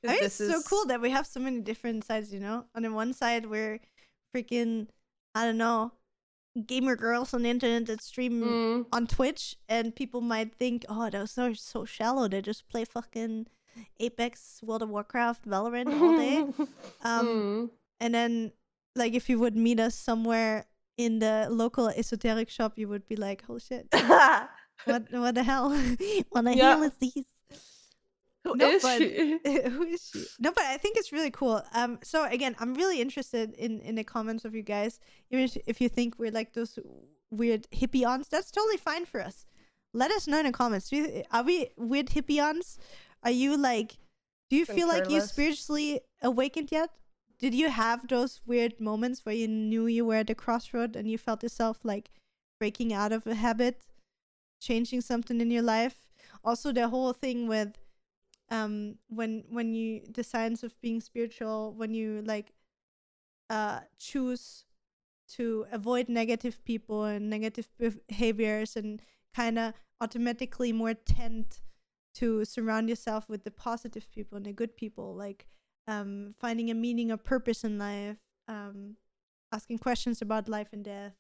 I mean, it's this so cool that we have so many different sides, you know? On the one side, we're freaking, I don't know, gamer girls on the internet that stream Mm. on Twitch, and people might think, oh, those are so shallow. They just play fucking Apex, World of Warcraft, Valorant all day. Um, Mm. And then, like, if you would meet us somewhere in the local esoteric shop, you would be like, oh shit, what, what the hell? what the Yeah. hell is these? Who No, is but- she? Who is she? No, but I think it's really cool. Um, so again, I'm really interested in in the comments of you guys. Even if- if you think we're like those weird hippie-ons, that's totally fine for us. Let us know in the comments. Do you, are we weird hippie-ons? Are you like? Do you Couldn't feel like you spiritually awakened yet? Did you have those weird moments where you knew you were at the crossroad and you felt yourself like breaking out of a habit, changing something in your life? Also, the whole thing with um when when you the science of being spiritual when you like uh choose to avoid negative people and negative behaviors and kind of automatically more tend to surround yourself with the positive people and the good people like um finding a meaning or purpose in life um asking questions about life and death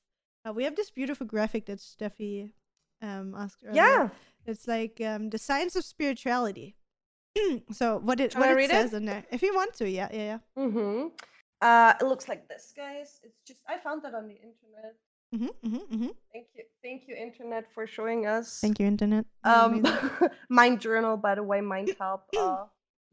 uh, we have this beautiful graphic that Steffi um asked earlier. Yeah. It's like um, the science of spirituality. so what it Shall what I it says in there, if you want to, yeah, yeah, yeah. Mm-hmm. Uh, it looks like this, guys. It's just I found that on the internet. Mm-hmm, mm-hmm, mm-hmm. Thank you, thank you, internet, for showing us. Thank you, internet. Um. Mind Journal, by the way, Mind Help uh,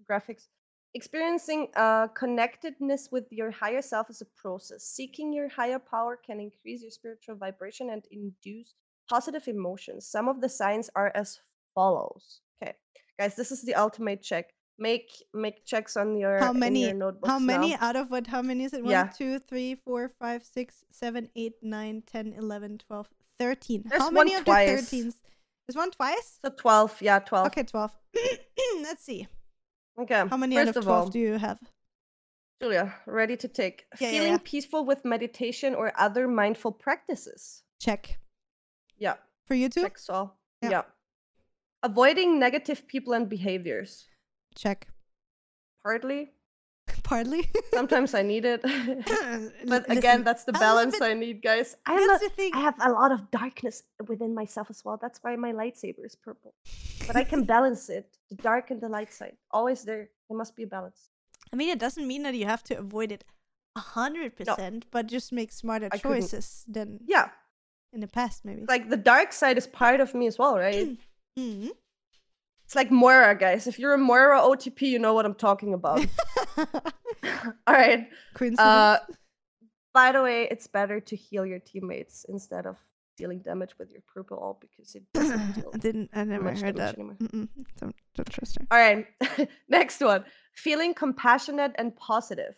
graphics. Experiencing uh, connectedness with your higher self is a process. Seeking your higher power can increase your spiritual vibration and induce positive emotions. Some of the signs are as follows. Okay, guys, this is the ultimate check. Make make checks on your how many? your notebooks How many now. out of what? How many is it? One, Yeah. two, three, four, five, six, seven, eight, nine, ten, eleven, twelve, thirteen. There's how many of the twice. thirteens? There's one twice. So twelve, yeah, twelve. Okay, twelve. Let's see. Okay. How many First out of of twelve all, do you have? Julia, ready to take. Yeah, Feeling yeah. peaceful with meditation or other mindful practices. Check. Yeah, For you too. check so. Yeah. Avoiding negative people and behaviors. Check. Partly. Partly. Sometimes I need it. but Listen, again, that's the balance. I need, guys. I'm That's a, the thing. I have a lot of darkness within myself as well. That's why my lightsaber is purple. But I can balance it. The dark and the light side. Always there. There must be a balance. I mean, it doesn't mean that you have to avoid it a hundred percent, but just make smarter I couldn't- choices than Yeah. in the past, maybe. Like the dark side is part of me as well, right? Mhm. It's like Moira, guys. If you're a Moira OTP, you know what I'm talking about. All right. Uh, By the way, it's better to heal your teammates instead of dealing damage with your purple all because it doesn't deal. I didn't. I never heard that. trust her. All right, next one. Feeling compassionate and positive.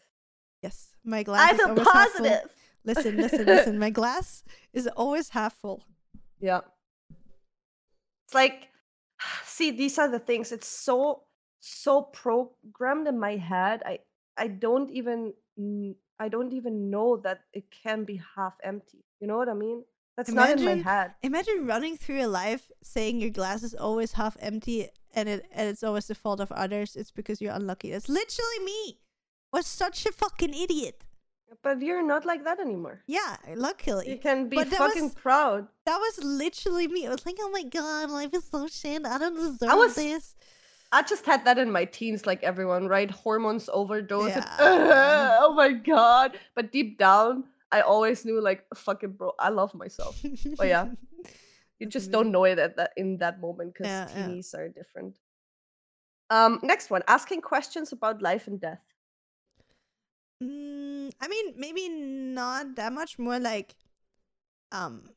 Yes, my glass. I is feel always half full. positive. Listen, listen, listen. My glass is always half full. Yeah. It's like, see, these are the things. It's so so programmed in my head. I I don't even I don't even know that it can be half empty. You know what I mean? That's not in my head. Imagine running through your life saying your glass is always half empty and it and it's always the fault of others. It's because you're unlucky. That's literally me. Was such a fucking idiot. But you're not like that anymore. Yeah, luckily. You can be But fucking was- proud. That was literally me. I was like, oh my god, life is so shit. I don't deserve was- this. I just had that in my teens, like everyone, right? Hormones overdose. and, Yeah. oh my god! But deep down, I always knew, like, fucking bro, I love myself. But yeah, you just don't know it at that in that moment because Yeah, yeah. are different. Um, next one: asking questions about life and death. Mm, I mean, maybe not that much more like, um,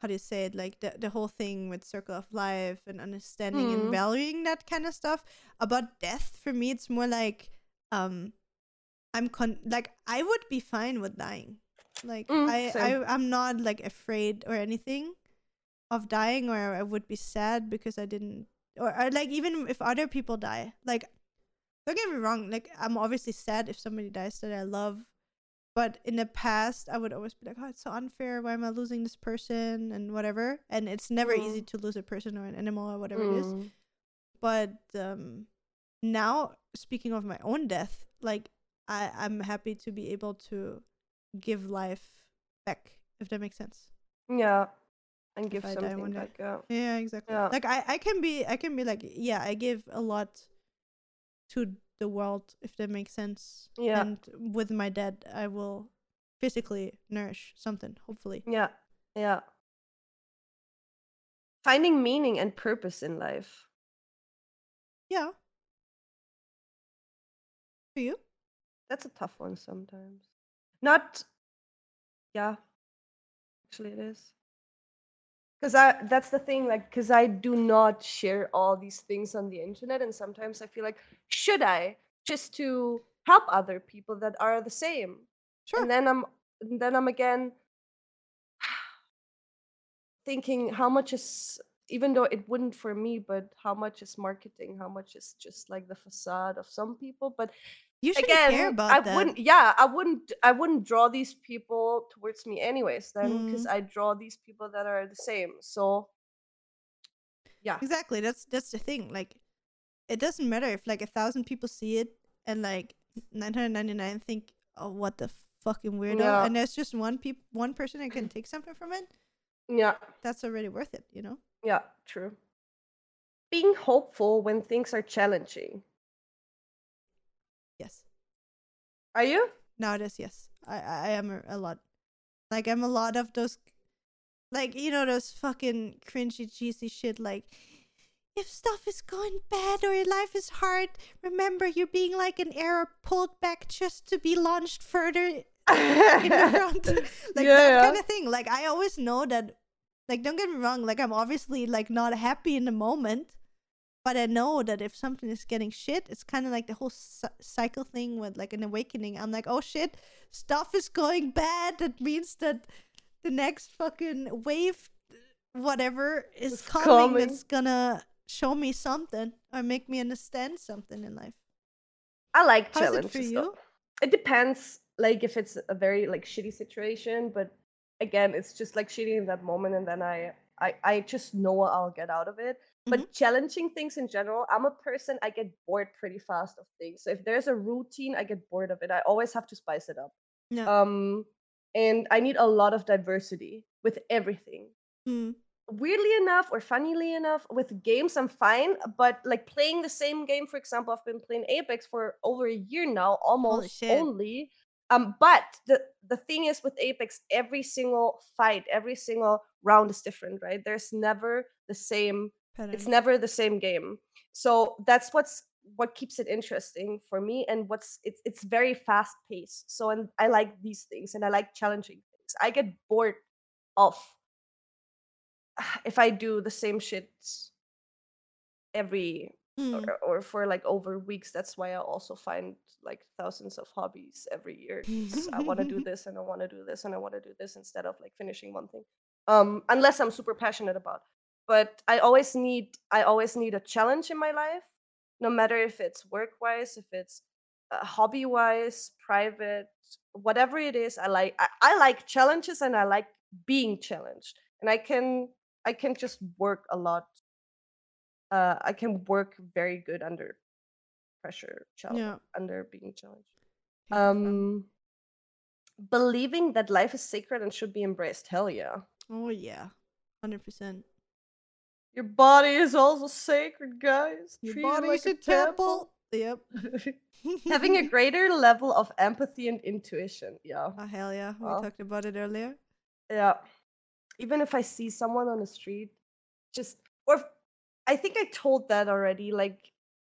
how do you say it? Like the the whole thing with circle of life and understanding and Mm. valuing that kind of stuff. About death, for me, it's more like, um, I'm con like I would be fine with dying. Like Mm, I same. I I'm not like afraid or anything of dying, or I would be sad because I didn't, or, or like even if other people die, like don't get me wrong, like I'm obviously sad if somebody dies that I love. But in the past I would always be like, Oh, it's so unfair, why am I losing this person and whatever. And it's never Mm. easy to lose a person or an animal or whatever it is. Mm. But um now speaking of my own death, like I, I'm happy to be able to give life back, if that makes sense. Yeah, and give something back. Yeah. Yeah, exactly. Yeah. Like I, I can be I can be like, yeah, I give a lot to the world if that makes sense. Yeah. And with my dad, I will physically nourish something, hopefully. Yeah, yeah. Finding meaning and purpose in life. Yeah. For you? That's a tough one sometimes. Not, yeah. Actually, it is. Because I that's the thing, like, because I do not share all these things on the internet, and sometimes I feel like, should I just to help other people that are the same? Sure. And then I'm, and then I'm again thinking, how much is, even though it wouldn't for me, but how much is marketing? How much is just like the facade of some people? But you should again care about i that. wouldn't yeah i wouldn't i wouldn't draw these people towards me anyways then because Mm. i draw these people that are the same so yeah Exactly. That's that's the thing. Like, it doesn't matter if like a thousand people see it and like nine hundred ninety nine think, "Oh, what the fucking weirdo," Yeah. and there's just one peop one person that can take something from it. yeah That's already worth it, you know. yeah true being hopeful when things are challenging Yes. are you Nowadays, yes, I I I am a, a lot. Like I'm a lot of those, like you know those fucking cringy cheesy shit. Like, if stuff is going bad or your life is hard, remember you're being like an arrow pulled back just to be launched further in the front. like Yeah, that yeah. kind of thing. Like I always know that. Like don't get me wrong. Like I'm obviously like not happy in the moment, but I know that if something is getting shit, it's kind of like the whole cy- cycle thing with like an awakening. I'm like, oh shit, stuff is going bad. That means that the next fucking wave, whatever, is It's coming. coming. That's gonna show me something or make me understand something in life. i like How's it challenges for though. you? it depends like if it's a very like shitty situation but again it's just like shitty in that moment and then i i, I just know i'll get out of it but Mm-hmm. challenging things in general i'm a person i get bored pretty fast of things so if there's a routine i get bored of it i always have to spice it up Yeah. um and i need a lot of diversity with everything Mm. weirdly enough or funnily enough with games i'm fine but like playing the same game for example i've been playing apex for over a year now almost only um but the the thing is with apex every single fight every single round is different right there's never the same it's never the same game so that's what's what keeps it interesting for me and what's it's it's very fast paced so and i like these things and i like challenging things i get bored of if i do the same shit every Mm. or, or for like over weeks that's why i also find like thousands of hobbies every year. i want to do this and i want to do this and i want to do this instead of like finishing one thing um unless i'm super passionate about but i always need i always need a challenge in my life no matter if it's work wise if it's uh, hobby wise private whatever it is i like I, I like challenges and i like being challenged and i can i can just work a lot uh i can work very good under pressure challenge Yeah. under being challenged um believing that life is sacred and should be embraced hell yeah Oh yeah, hundred percent. Your body is also sacred guys Your Treat body like is a temple. Yep. having a greater level of empathy and intuition yeah Oh hell yeah, we talked about it earlier. yeah even if i see someone on the street just or if- i think i told that already like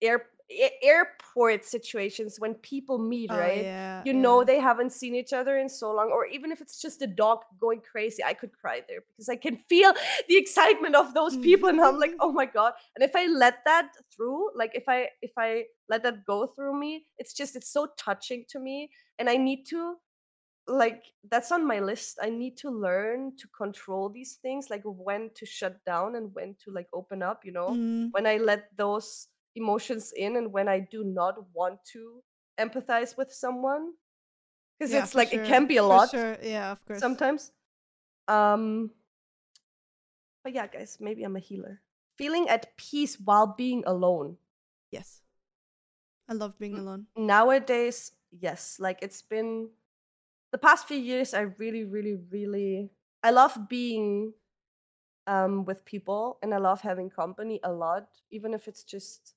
air a- airport situations when people meet Oh, right? yeah, you know they haven't seen each other in so long or even if it's just a dog going crazy i could cry there because i can feel the excitement of those people and i'm like oh my god. And if i let that through like if i if i let that go through me it's just it's so touching to me and i need to like that's on my list. I need to learn to control these things like when to shut down and when to like open up you know? Mm, when I let those emotions in and when I do not want to empathize with someone. Because yeah, it's like sure, it can be a lot Sure. Yeah, of course. sometimes. Um but yeah, guys, maybe I'm a healer. Feeling at peace while being alone. Yes. I love being alone. Nowadays, yes, like it's been the past few years I really really really I love being um with people and I love having company a lot even if it's just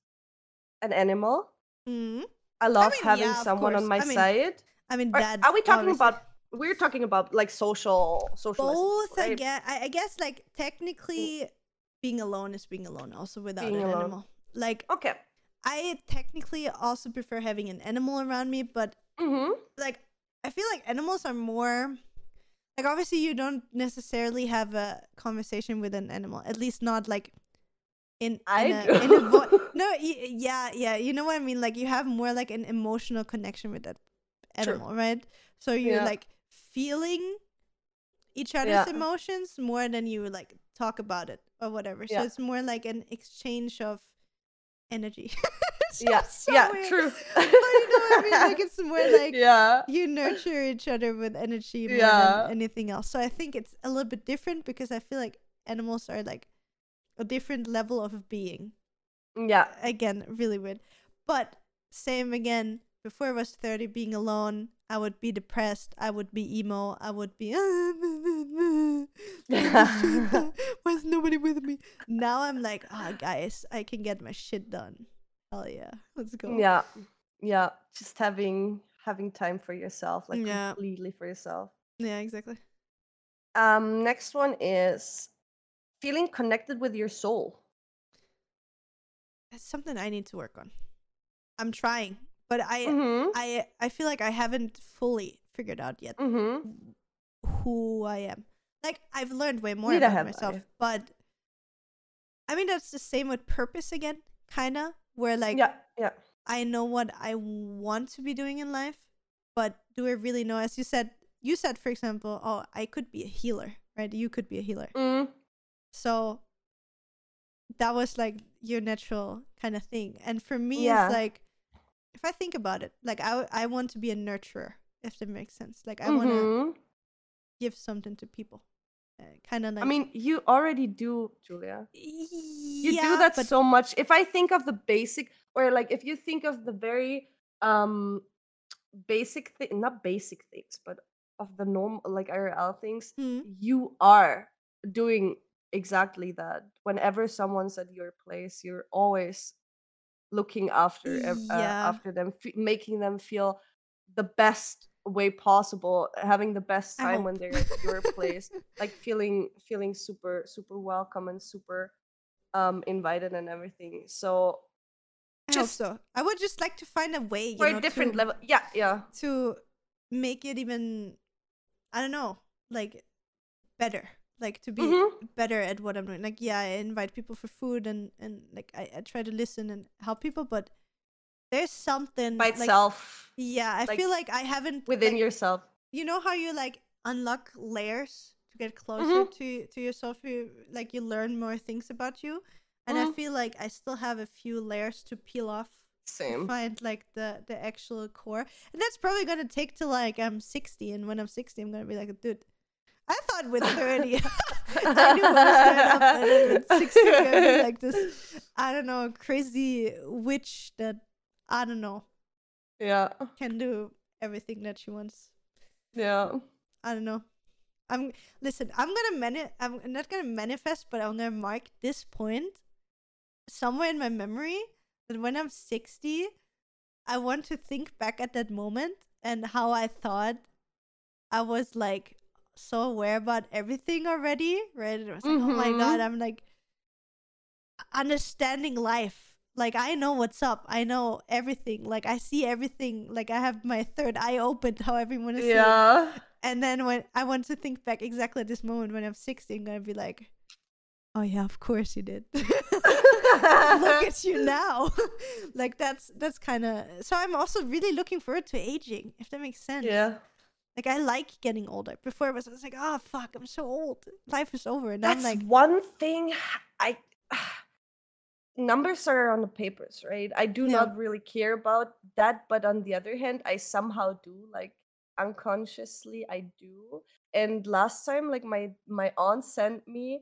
an animal. Mm. I love mean, having yeah, someone on my I mean, side. I mean, Or are we talking about? We're talking about like social, social. both? I right? guess. I, I guess like technically, being alone is being alone, also without Being an alone. animal. Like Okay. I technically also prefer having an animal around me, but Mm-hmm. like I feel like animals are more like obviously you don't necessarily have a conversation with an animal, at least not like in I in a, do. in a vo- no yeah yeah you know what I mean like you have more like an emotional connection with that True. animal, right? So you're Yeah. like feeling each other's Yeah. emotions more than you like talk about it or whatever. So Yeah. it's more like an exchange of energy. Yeah. so yeah. weird. True. But you know what I mean? Like it's more like yeah. you nurture each other with energy more Yeah. than anything else. So I think it's a little bit different because I feel like animals are like a different level of being. Yeah. Again, really weird. But same again, before I was 30 being alone, I would be depressed, I would be emo, I would be Why's nobody with me? Now I'm like, ah guys, I can get my shit done. Hell yeah. Let's go. Yeah. Yeah. Just having having time for yourself, like Yeah. completely for yourself. Yeah, exactly. Um. Next one is feeling connected with your soul. That's something I need to work on. I'm trying, but I Mm-hmm. I I feel like I haven't fully figured out yet Mm-hmm. who I am. Like I've learned way more Neither about myself, I. but I mean that's the same with purpose again, kind of, where like yeah. Yeah. I know what I want to be doing in life, but do I really know? As you said, you said for example, oh, I could be a healer, right? You could be a healer. Mm. So that was like your natural kind of thing. And for me, Yeah. it's like, if I think about it, like I, I want to be a nurturer, if that makes sense. Like I want to give something to people. Uh, kind of like, I mean, you already do, Julia. you yeah, do that but so much if i think of the basic or like if you think of the very um basic thing not basic things but of the norm like irl things Hmm. you are doing exactly that whenever someone's at your place you're always looking after uh, Yeah. after them f- making them feel the best way possible having the best time when they're at your place like feeling feeling super super welcome and super um invited and everything so I Just so. I would just like to find a way, you for know, a different to, level. Yeah, yeah. to make it even, I don't know, like better, like to be Mhm. better at what I'm doing. Like, yeah, I invite people for food and and like I, I try to listen and help people, but there's something By like itself, yeah, I like, feel like I haven't within like, yourself. you know how you like unlock layers to get closer Mhm. to to yourself you like you learn more things about you and i Mhm. feel like i still have a few layers to peel off Same. find like the the actual core and that's probably gonna take till like i'm 60 and when i'm 60 i'm gonna be like dude i thought with 30 i knew what was going up and then with 60 i'm gonna be like this i don't know crazy witch that i don't know Yeah, can do everything that she wants yeah. I don't know. I'm listen. I'm gonna mani- I'm not gonna manifest, but I'm gonna mark this point somewhere in my memory that when I'm 60, I want to think back at that moment and how I thought I was like so aware about everything already. Right? It was like, oh my god, Mhm. I'm like understanding life. Like I know what's up. I know everything. Like I see everything. Like I have my third eye opened. How everyone is Yeah. and then when I want to think back exactly at this moment when I'm 60, I'm gonna be like, oh yeah, of course you did. Look at you now. like that's that's kind of. So I'm also really looking forward to aging, if that makes sense. yeah. Like I like getting older. Before it was, I was like, oh fuck, I'm so old. Life is over. And That's I'm like, one thing I numbers are on the papers, right? I do Yeah. not really care about that, but on the other hand, I somehow do like unconsciously I do. And last time like my my aunt sent me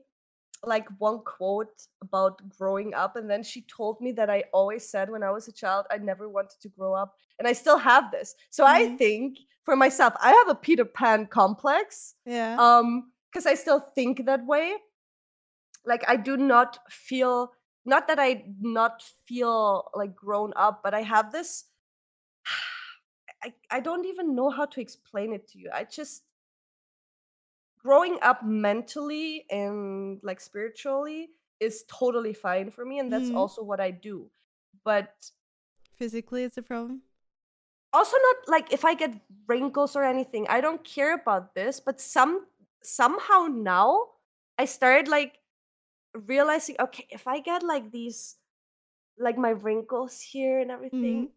like one quote about growing up and then she told me that I always said when I was a child I never wanted to grow up and I still have this. So I Mhm. think for myself I have a Peter Pan complex yeah, um because i still think that way like i do not feel not that i not feel like grown up but i have this i i don't even know how to explain it to you i just growing up mentally and like spiritually is totally fine for me and that's Mhm. also what i do but physically it's a problem. Also not like if I get wrinkles or anything. I don't care about this, but some somehow now I started like realizing, okay, if I get like these like my wrinkles here and everything,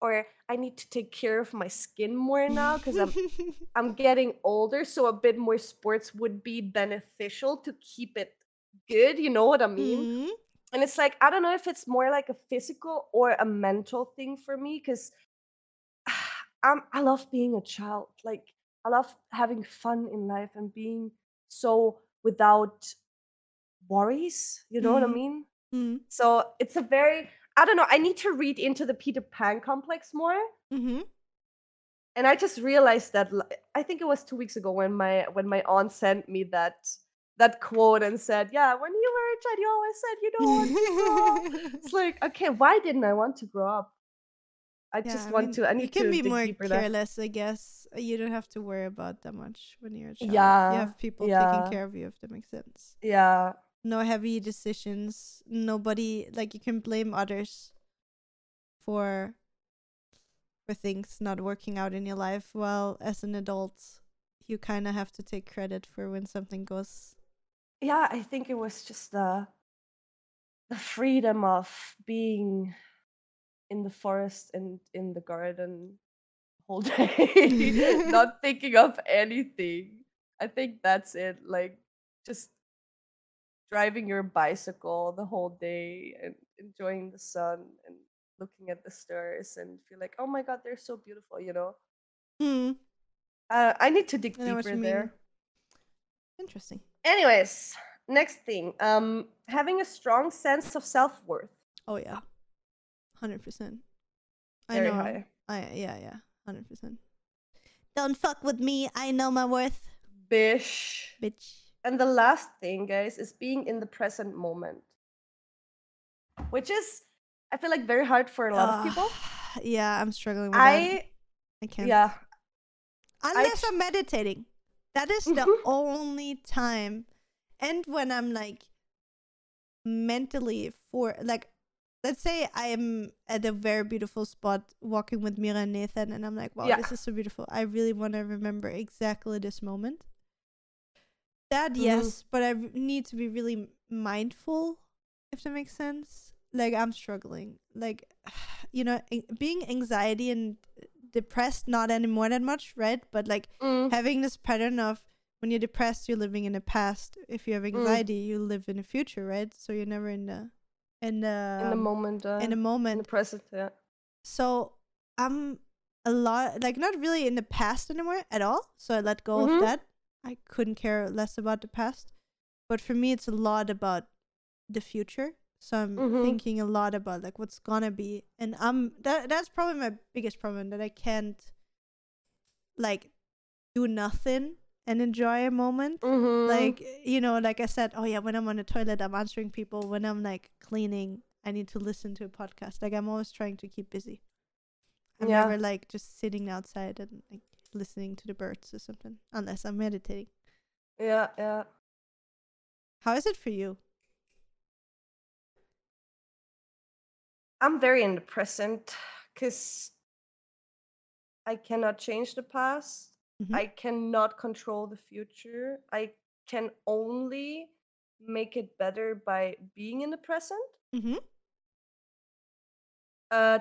or I need to take care of my skin more now because I'm I'm getting older, so a bit more sports would be beneficial to keep it good. You know what I mean? Mhm. and it's like i don't know if it's more like a physical or a mental thing for me because I'm, i love being a child like i love having fun in life and being so without worries you know what i Mhm. mean Mhm. so it's a very i don't know i need to read into the peter pan complex more Mhm. and i just realized that i think it was two weeks ago when my when my aunt sent me that that quote and said yeah when you were a child you always said you don't want to grow up it's like okay why didn't i want to grow up i Yeah, just I want mean, to i you can to be more careless, I guess. Uh, you don't have to worry about that much when you're a child. Yeah, you have people yeah. taking care of you, if that makes sense. yeah No heavy decisions. Nobody like you can blame others for for things not working out in your life. Well, as an adult, you kind of have to take credit for when something goes. yeah i think it was just the the freedom of being in the forest and in the garden whole day not thinking of anything i think that's it like just driving your bicycle the whole day and enjoying the sun and looking at the stars and feel like oh my god they're so beautiful you know Hmm. uh, i need to dig I know what deeper there. Interesting. anyways next thing um having a strong sense of self-worth Oh yeah, hundred percent. I know. high I yeah yeah hundred percent. Don't fuck with me. I know my worth, bish bitch. And the last thing, guys, is being in the present moment, which is, I feel like, very hard for a lot of people. Ah, Yeah, I'm struggling with that. I, I can't. yeah, Unless I- I'm meditating. That is the only time. And when I'm like mentally for like let's say I'm at a very beautiful spot walking with Mira and Nathan, and I'm like, wow, Yeah. this is so beautiful. I really want to remember exactly this moment. That, Mhm. yes, but I need to be really mindful, if that makes sense. Like, I'm struggling. Like, you know, being anxiety and depressed, not anymore that much, right? But like, Mm. having this pattern of when you're depressed, you're living in the past. If you have Mm. anxiety, you live in the future, right? So you're never in the in the in the um, moment. Uh, in the in the present. Yeah. So I'm a lot like not really in the past anymore at all. So I let go Mhm. of that. I couldn't care less about the past. But for me it's a lot about the future. So I'm Mhm. thinking a lot about like what's gonna be. And I'm that that's probably my biggest problem that I can't like do nothing and enjoy a moment Mm-hmm. like you know like i said oh yeah when i'm on the toilet i'm answering people when i'm like cleaning i need to listen to a podcast like i'm always trying to keep busy i'm Yeah. never like just sitting outside and like listening to the birds or something unless i'm meditating yeah, yeah. how is it for you I'm very in the present because I cannot change the past. Mhm. I cannot control the future. I can only make it better by being in the present. mm-hmm. Uh,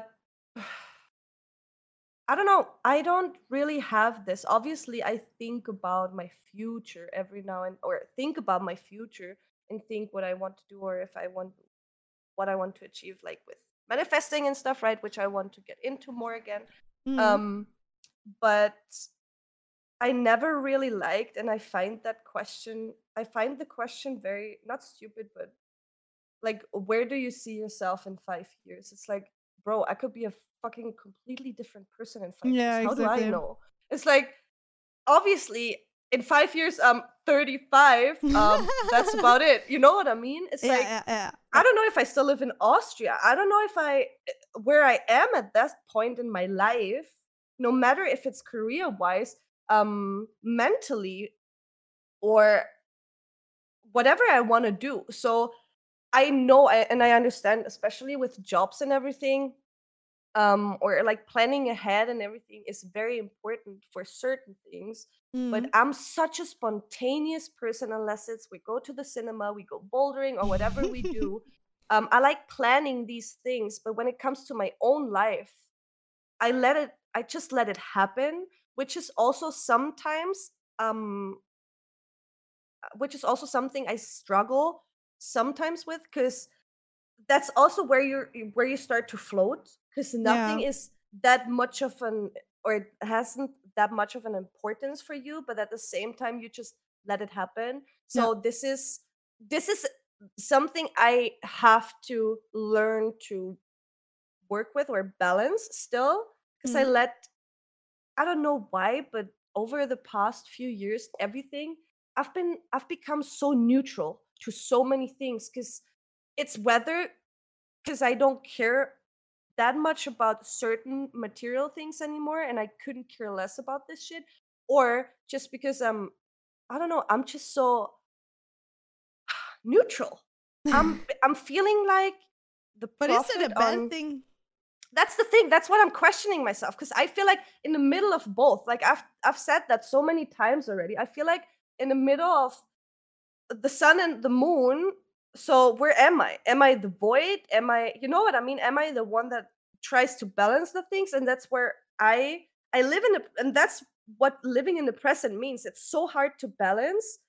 I don't know. I don't really have this. Obviously, I think about my future every now and or think about my future and think what I want to do or if I want what I want to achieve like with manifesting and stuff, right? Which I want to get into more again. Mm-hmm. Um but I never really liked and I find that question I find the question very not stupid but like where do you see yourself in 5 years? It's like bro, I could be a fucking completely different person in 5 Yeah, years. How do I know? It's like obviously in 5 years I'm 35. Um that's about it. You know what I mean? It's yeah, like yeah yeah I don't know if I still live in Austria. I don't know if I where I am at that point in my life, no matter if it's career wise, um, mentally, or whatever I want to do. So I know and I understand, especially with jobs and everything, um, or like planning ahead and everything is very important for certain things. But Mhm. I'm such a spontaneous person, unless it's we go to the cinema, we go bouldering, or whatever we do. Um, I like planning these things, but when it comes to my own life, I let it, I just let it happen, which is also sometimes, um, uh, which is also something I struggle sometimes with, because that's also where you're where you start to float, because nothing is that much of an or it hasn't that much of an importance for you, but at the same time you just let it happen. So this is this is something I have to learn to work with or balance still because I Mm. let I don't know why, but over the past few years, everything I've been I've become so neutral to so many things because it's whether because I don't care that much about certain material things anymore and I couldn't care less about this shit or just because I'm I don't know, I'm just so neutral. I'm I'm feeling like the but is it a bad on- thing that's the thing that's what i'm questioning myself because i feel like in the middle of both like i've i've said that so many times already i feel like in the middle of the sun and the moon so where am i? Am i the void? Am i you know what i mean? Am i the one that tries to balance the things? And that's where i i live in the and that's what living in the present means it's so hard to balance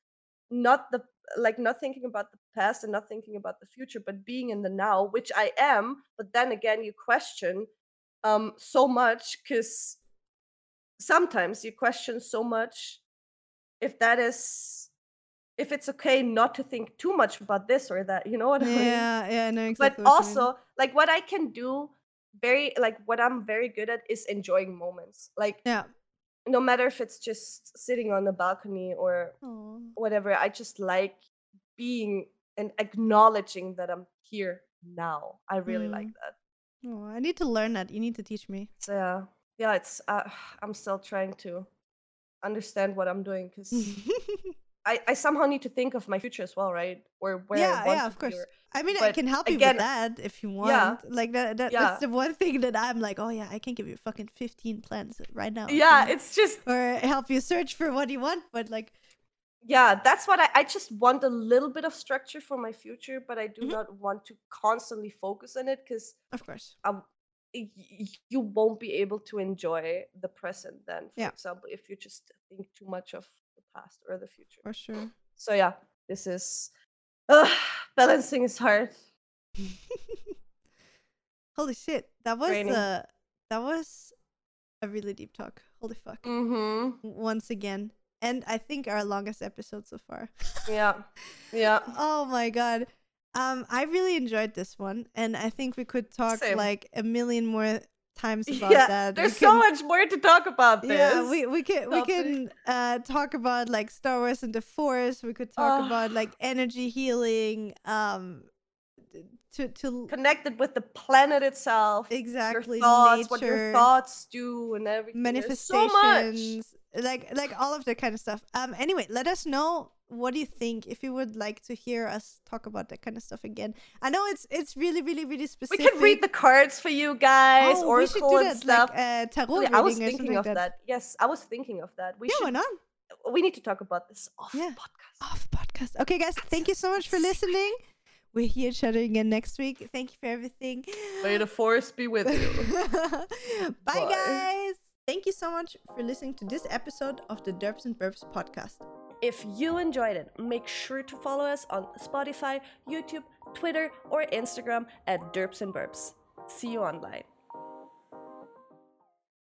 not the like not thinking about the past and not thinking about the future but being in the now which i am but then again you question um so much because sometimes you question so much if that is if it's okay not to think too much about this or that you know what i mean yeah yeah I know but exactly mean. also like what i can do very like what i'm very good at is enjoying moments like yeah no matter if it's just sitting on the balcony or Aw. whatever. I just like being and acknowledging that I'm here now. I really like Mm. that. Oh, I need to learn that. You need to teach me. So yeah, yeah. It's uh, I'm still trying to understand what I'm doing because I, I somehow need to think of my future as well, right? Or where I yeah, yeah, of course. or- I mean, I can help you with that if you want. Yeah. Like that, that Yeah. that's the one thing that I'm like, oh yeah, I can give you fucking 15 plans right now. Yeah, want." it's just or help you search for what you want, but like, yeah, that's what I, I just want a little bit of structure for my future, but I do Mhm. not want to constantly focus on it because of course. um, you won't be able to enjoy the present then, for Yeah. example, if you just think too much of past or the future. For sure. So yeah, this is uh, balancing is hard. Holy shit, that was uh that was a really deep talk. Holy fuck. Mm-hmm. Once again. And I think our longest episode so far. Yeah. Yeah. oh my god. Um I really enjoyed this one and I think we could talk Same. like a million more times about yeah. that. There's can- so much more to talk about this. Yeah, we we can we can uh talk about like Star Wars and the Force. We could talk Oh. about like energy healing. Um, to to connected with the planet itself. exactly your thoughts, nature, what your thoughts do, and everything. There's so manifestations, like like all of that kind of stuff. Um. Anyway, let us know what do you think if you would like to hear us talk about that kind of stuff again. I know it's it's really really really specific We can read the cards for you guys, oh, or we should do and that stuff. like uh, tarot Really, I was thinking of like that. Yes, I was thinking of that. We yeah, why should. not? We need to talk about this off Yeah. podcast. off podcast. Okay, guys, thank you so much for listening. We're here each other again next week. Thank you for everything. May the force be with you. Bye, Bye. guys. Thank you so much for listening to this episode of the Derps and Burps podcast. If you enjoyed it, make sure to follow us on Spotify, YouTube, Twitter, or Instagram at Derps and Burps. See you online.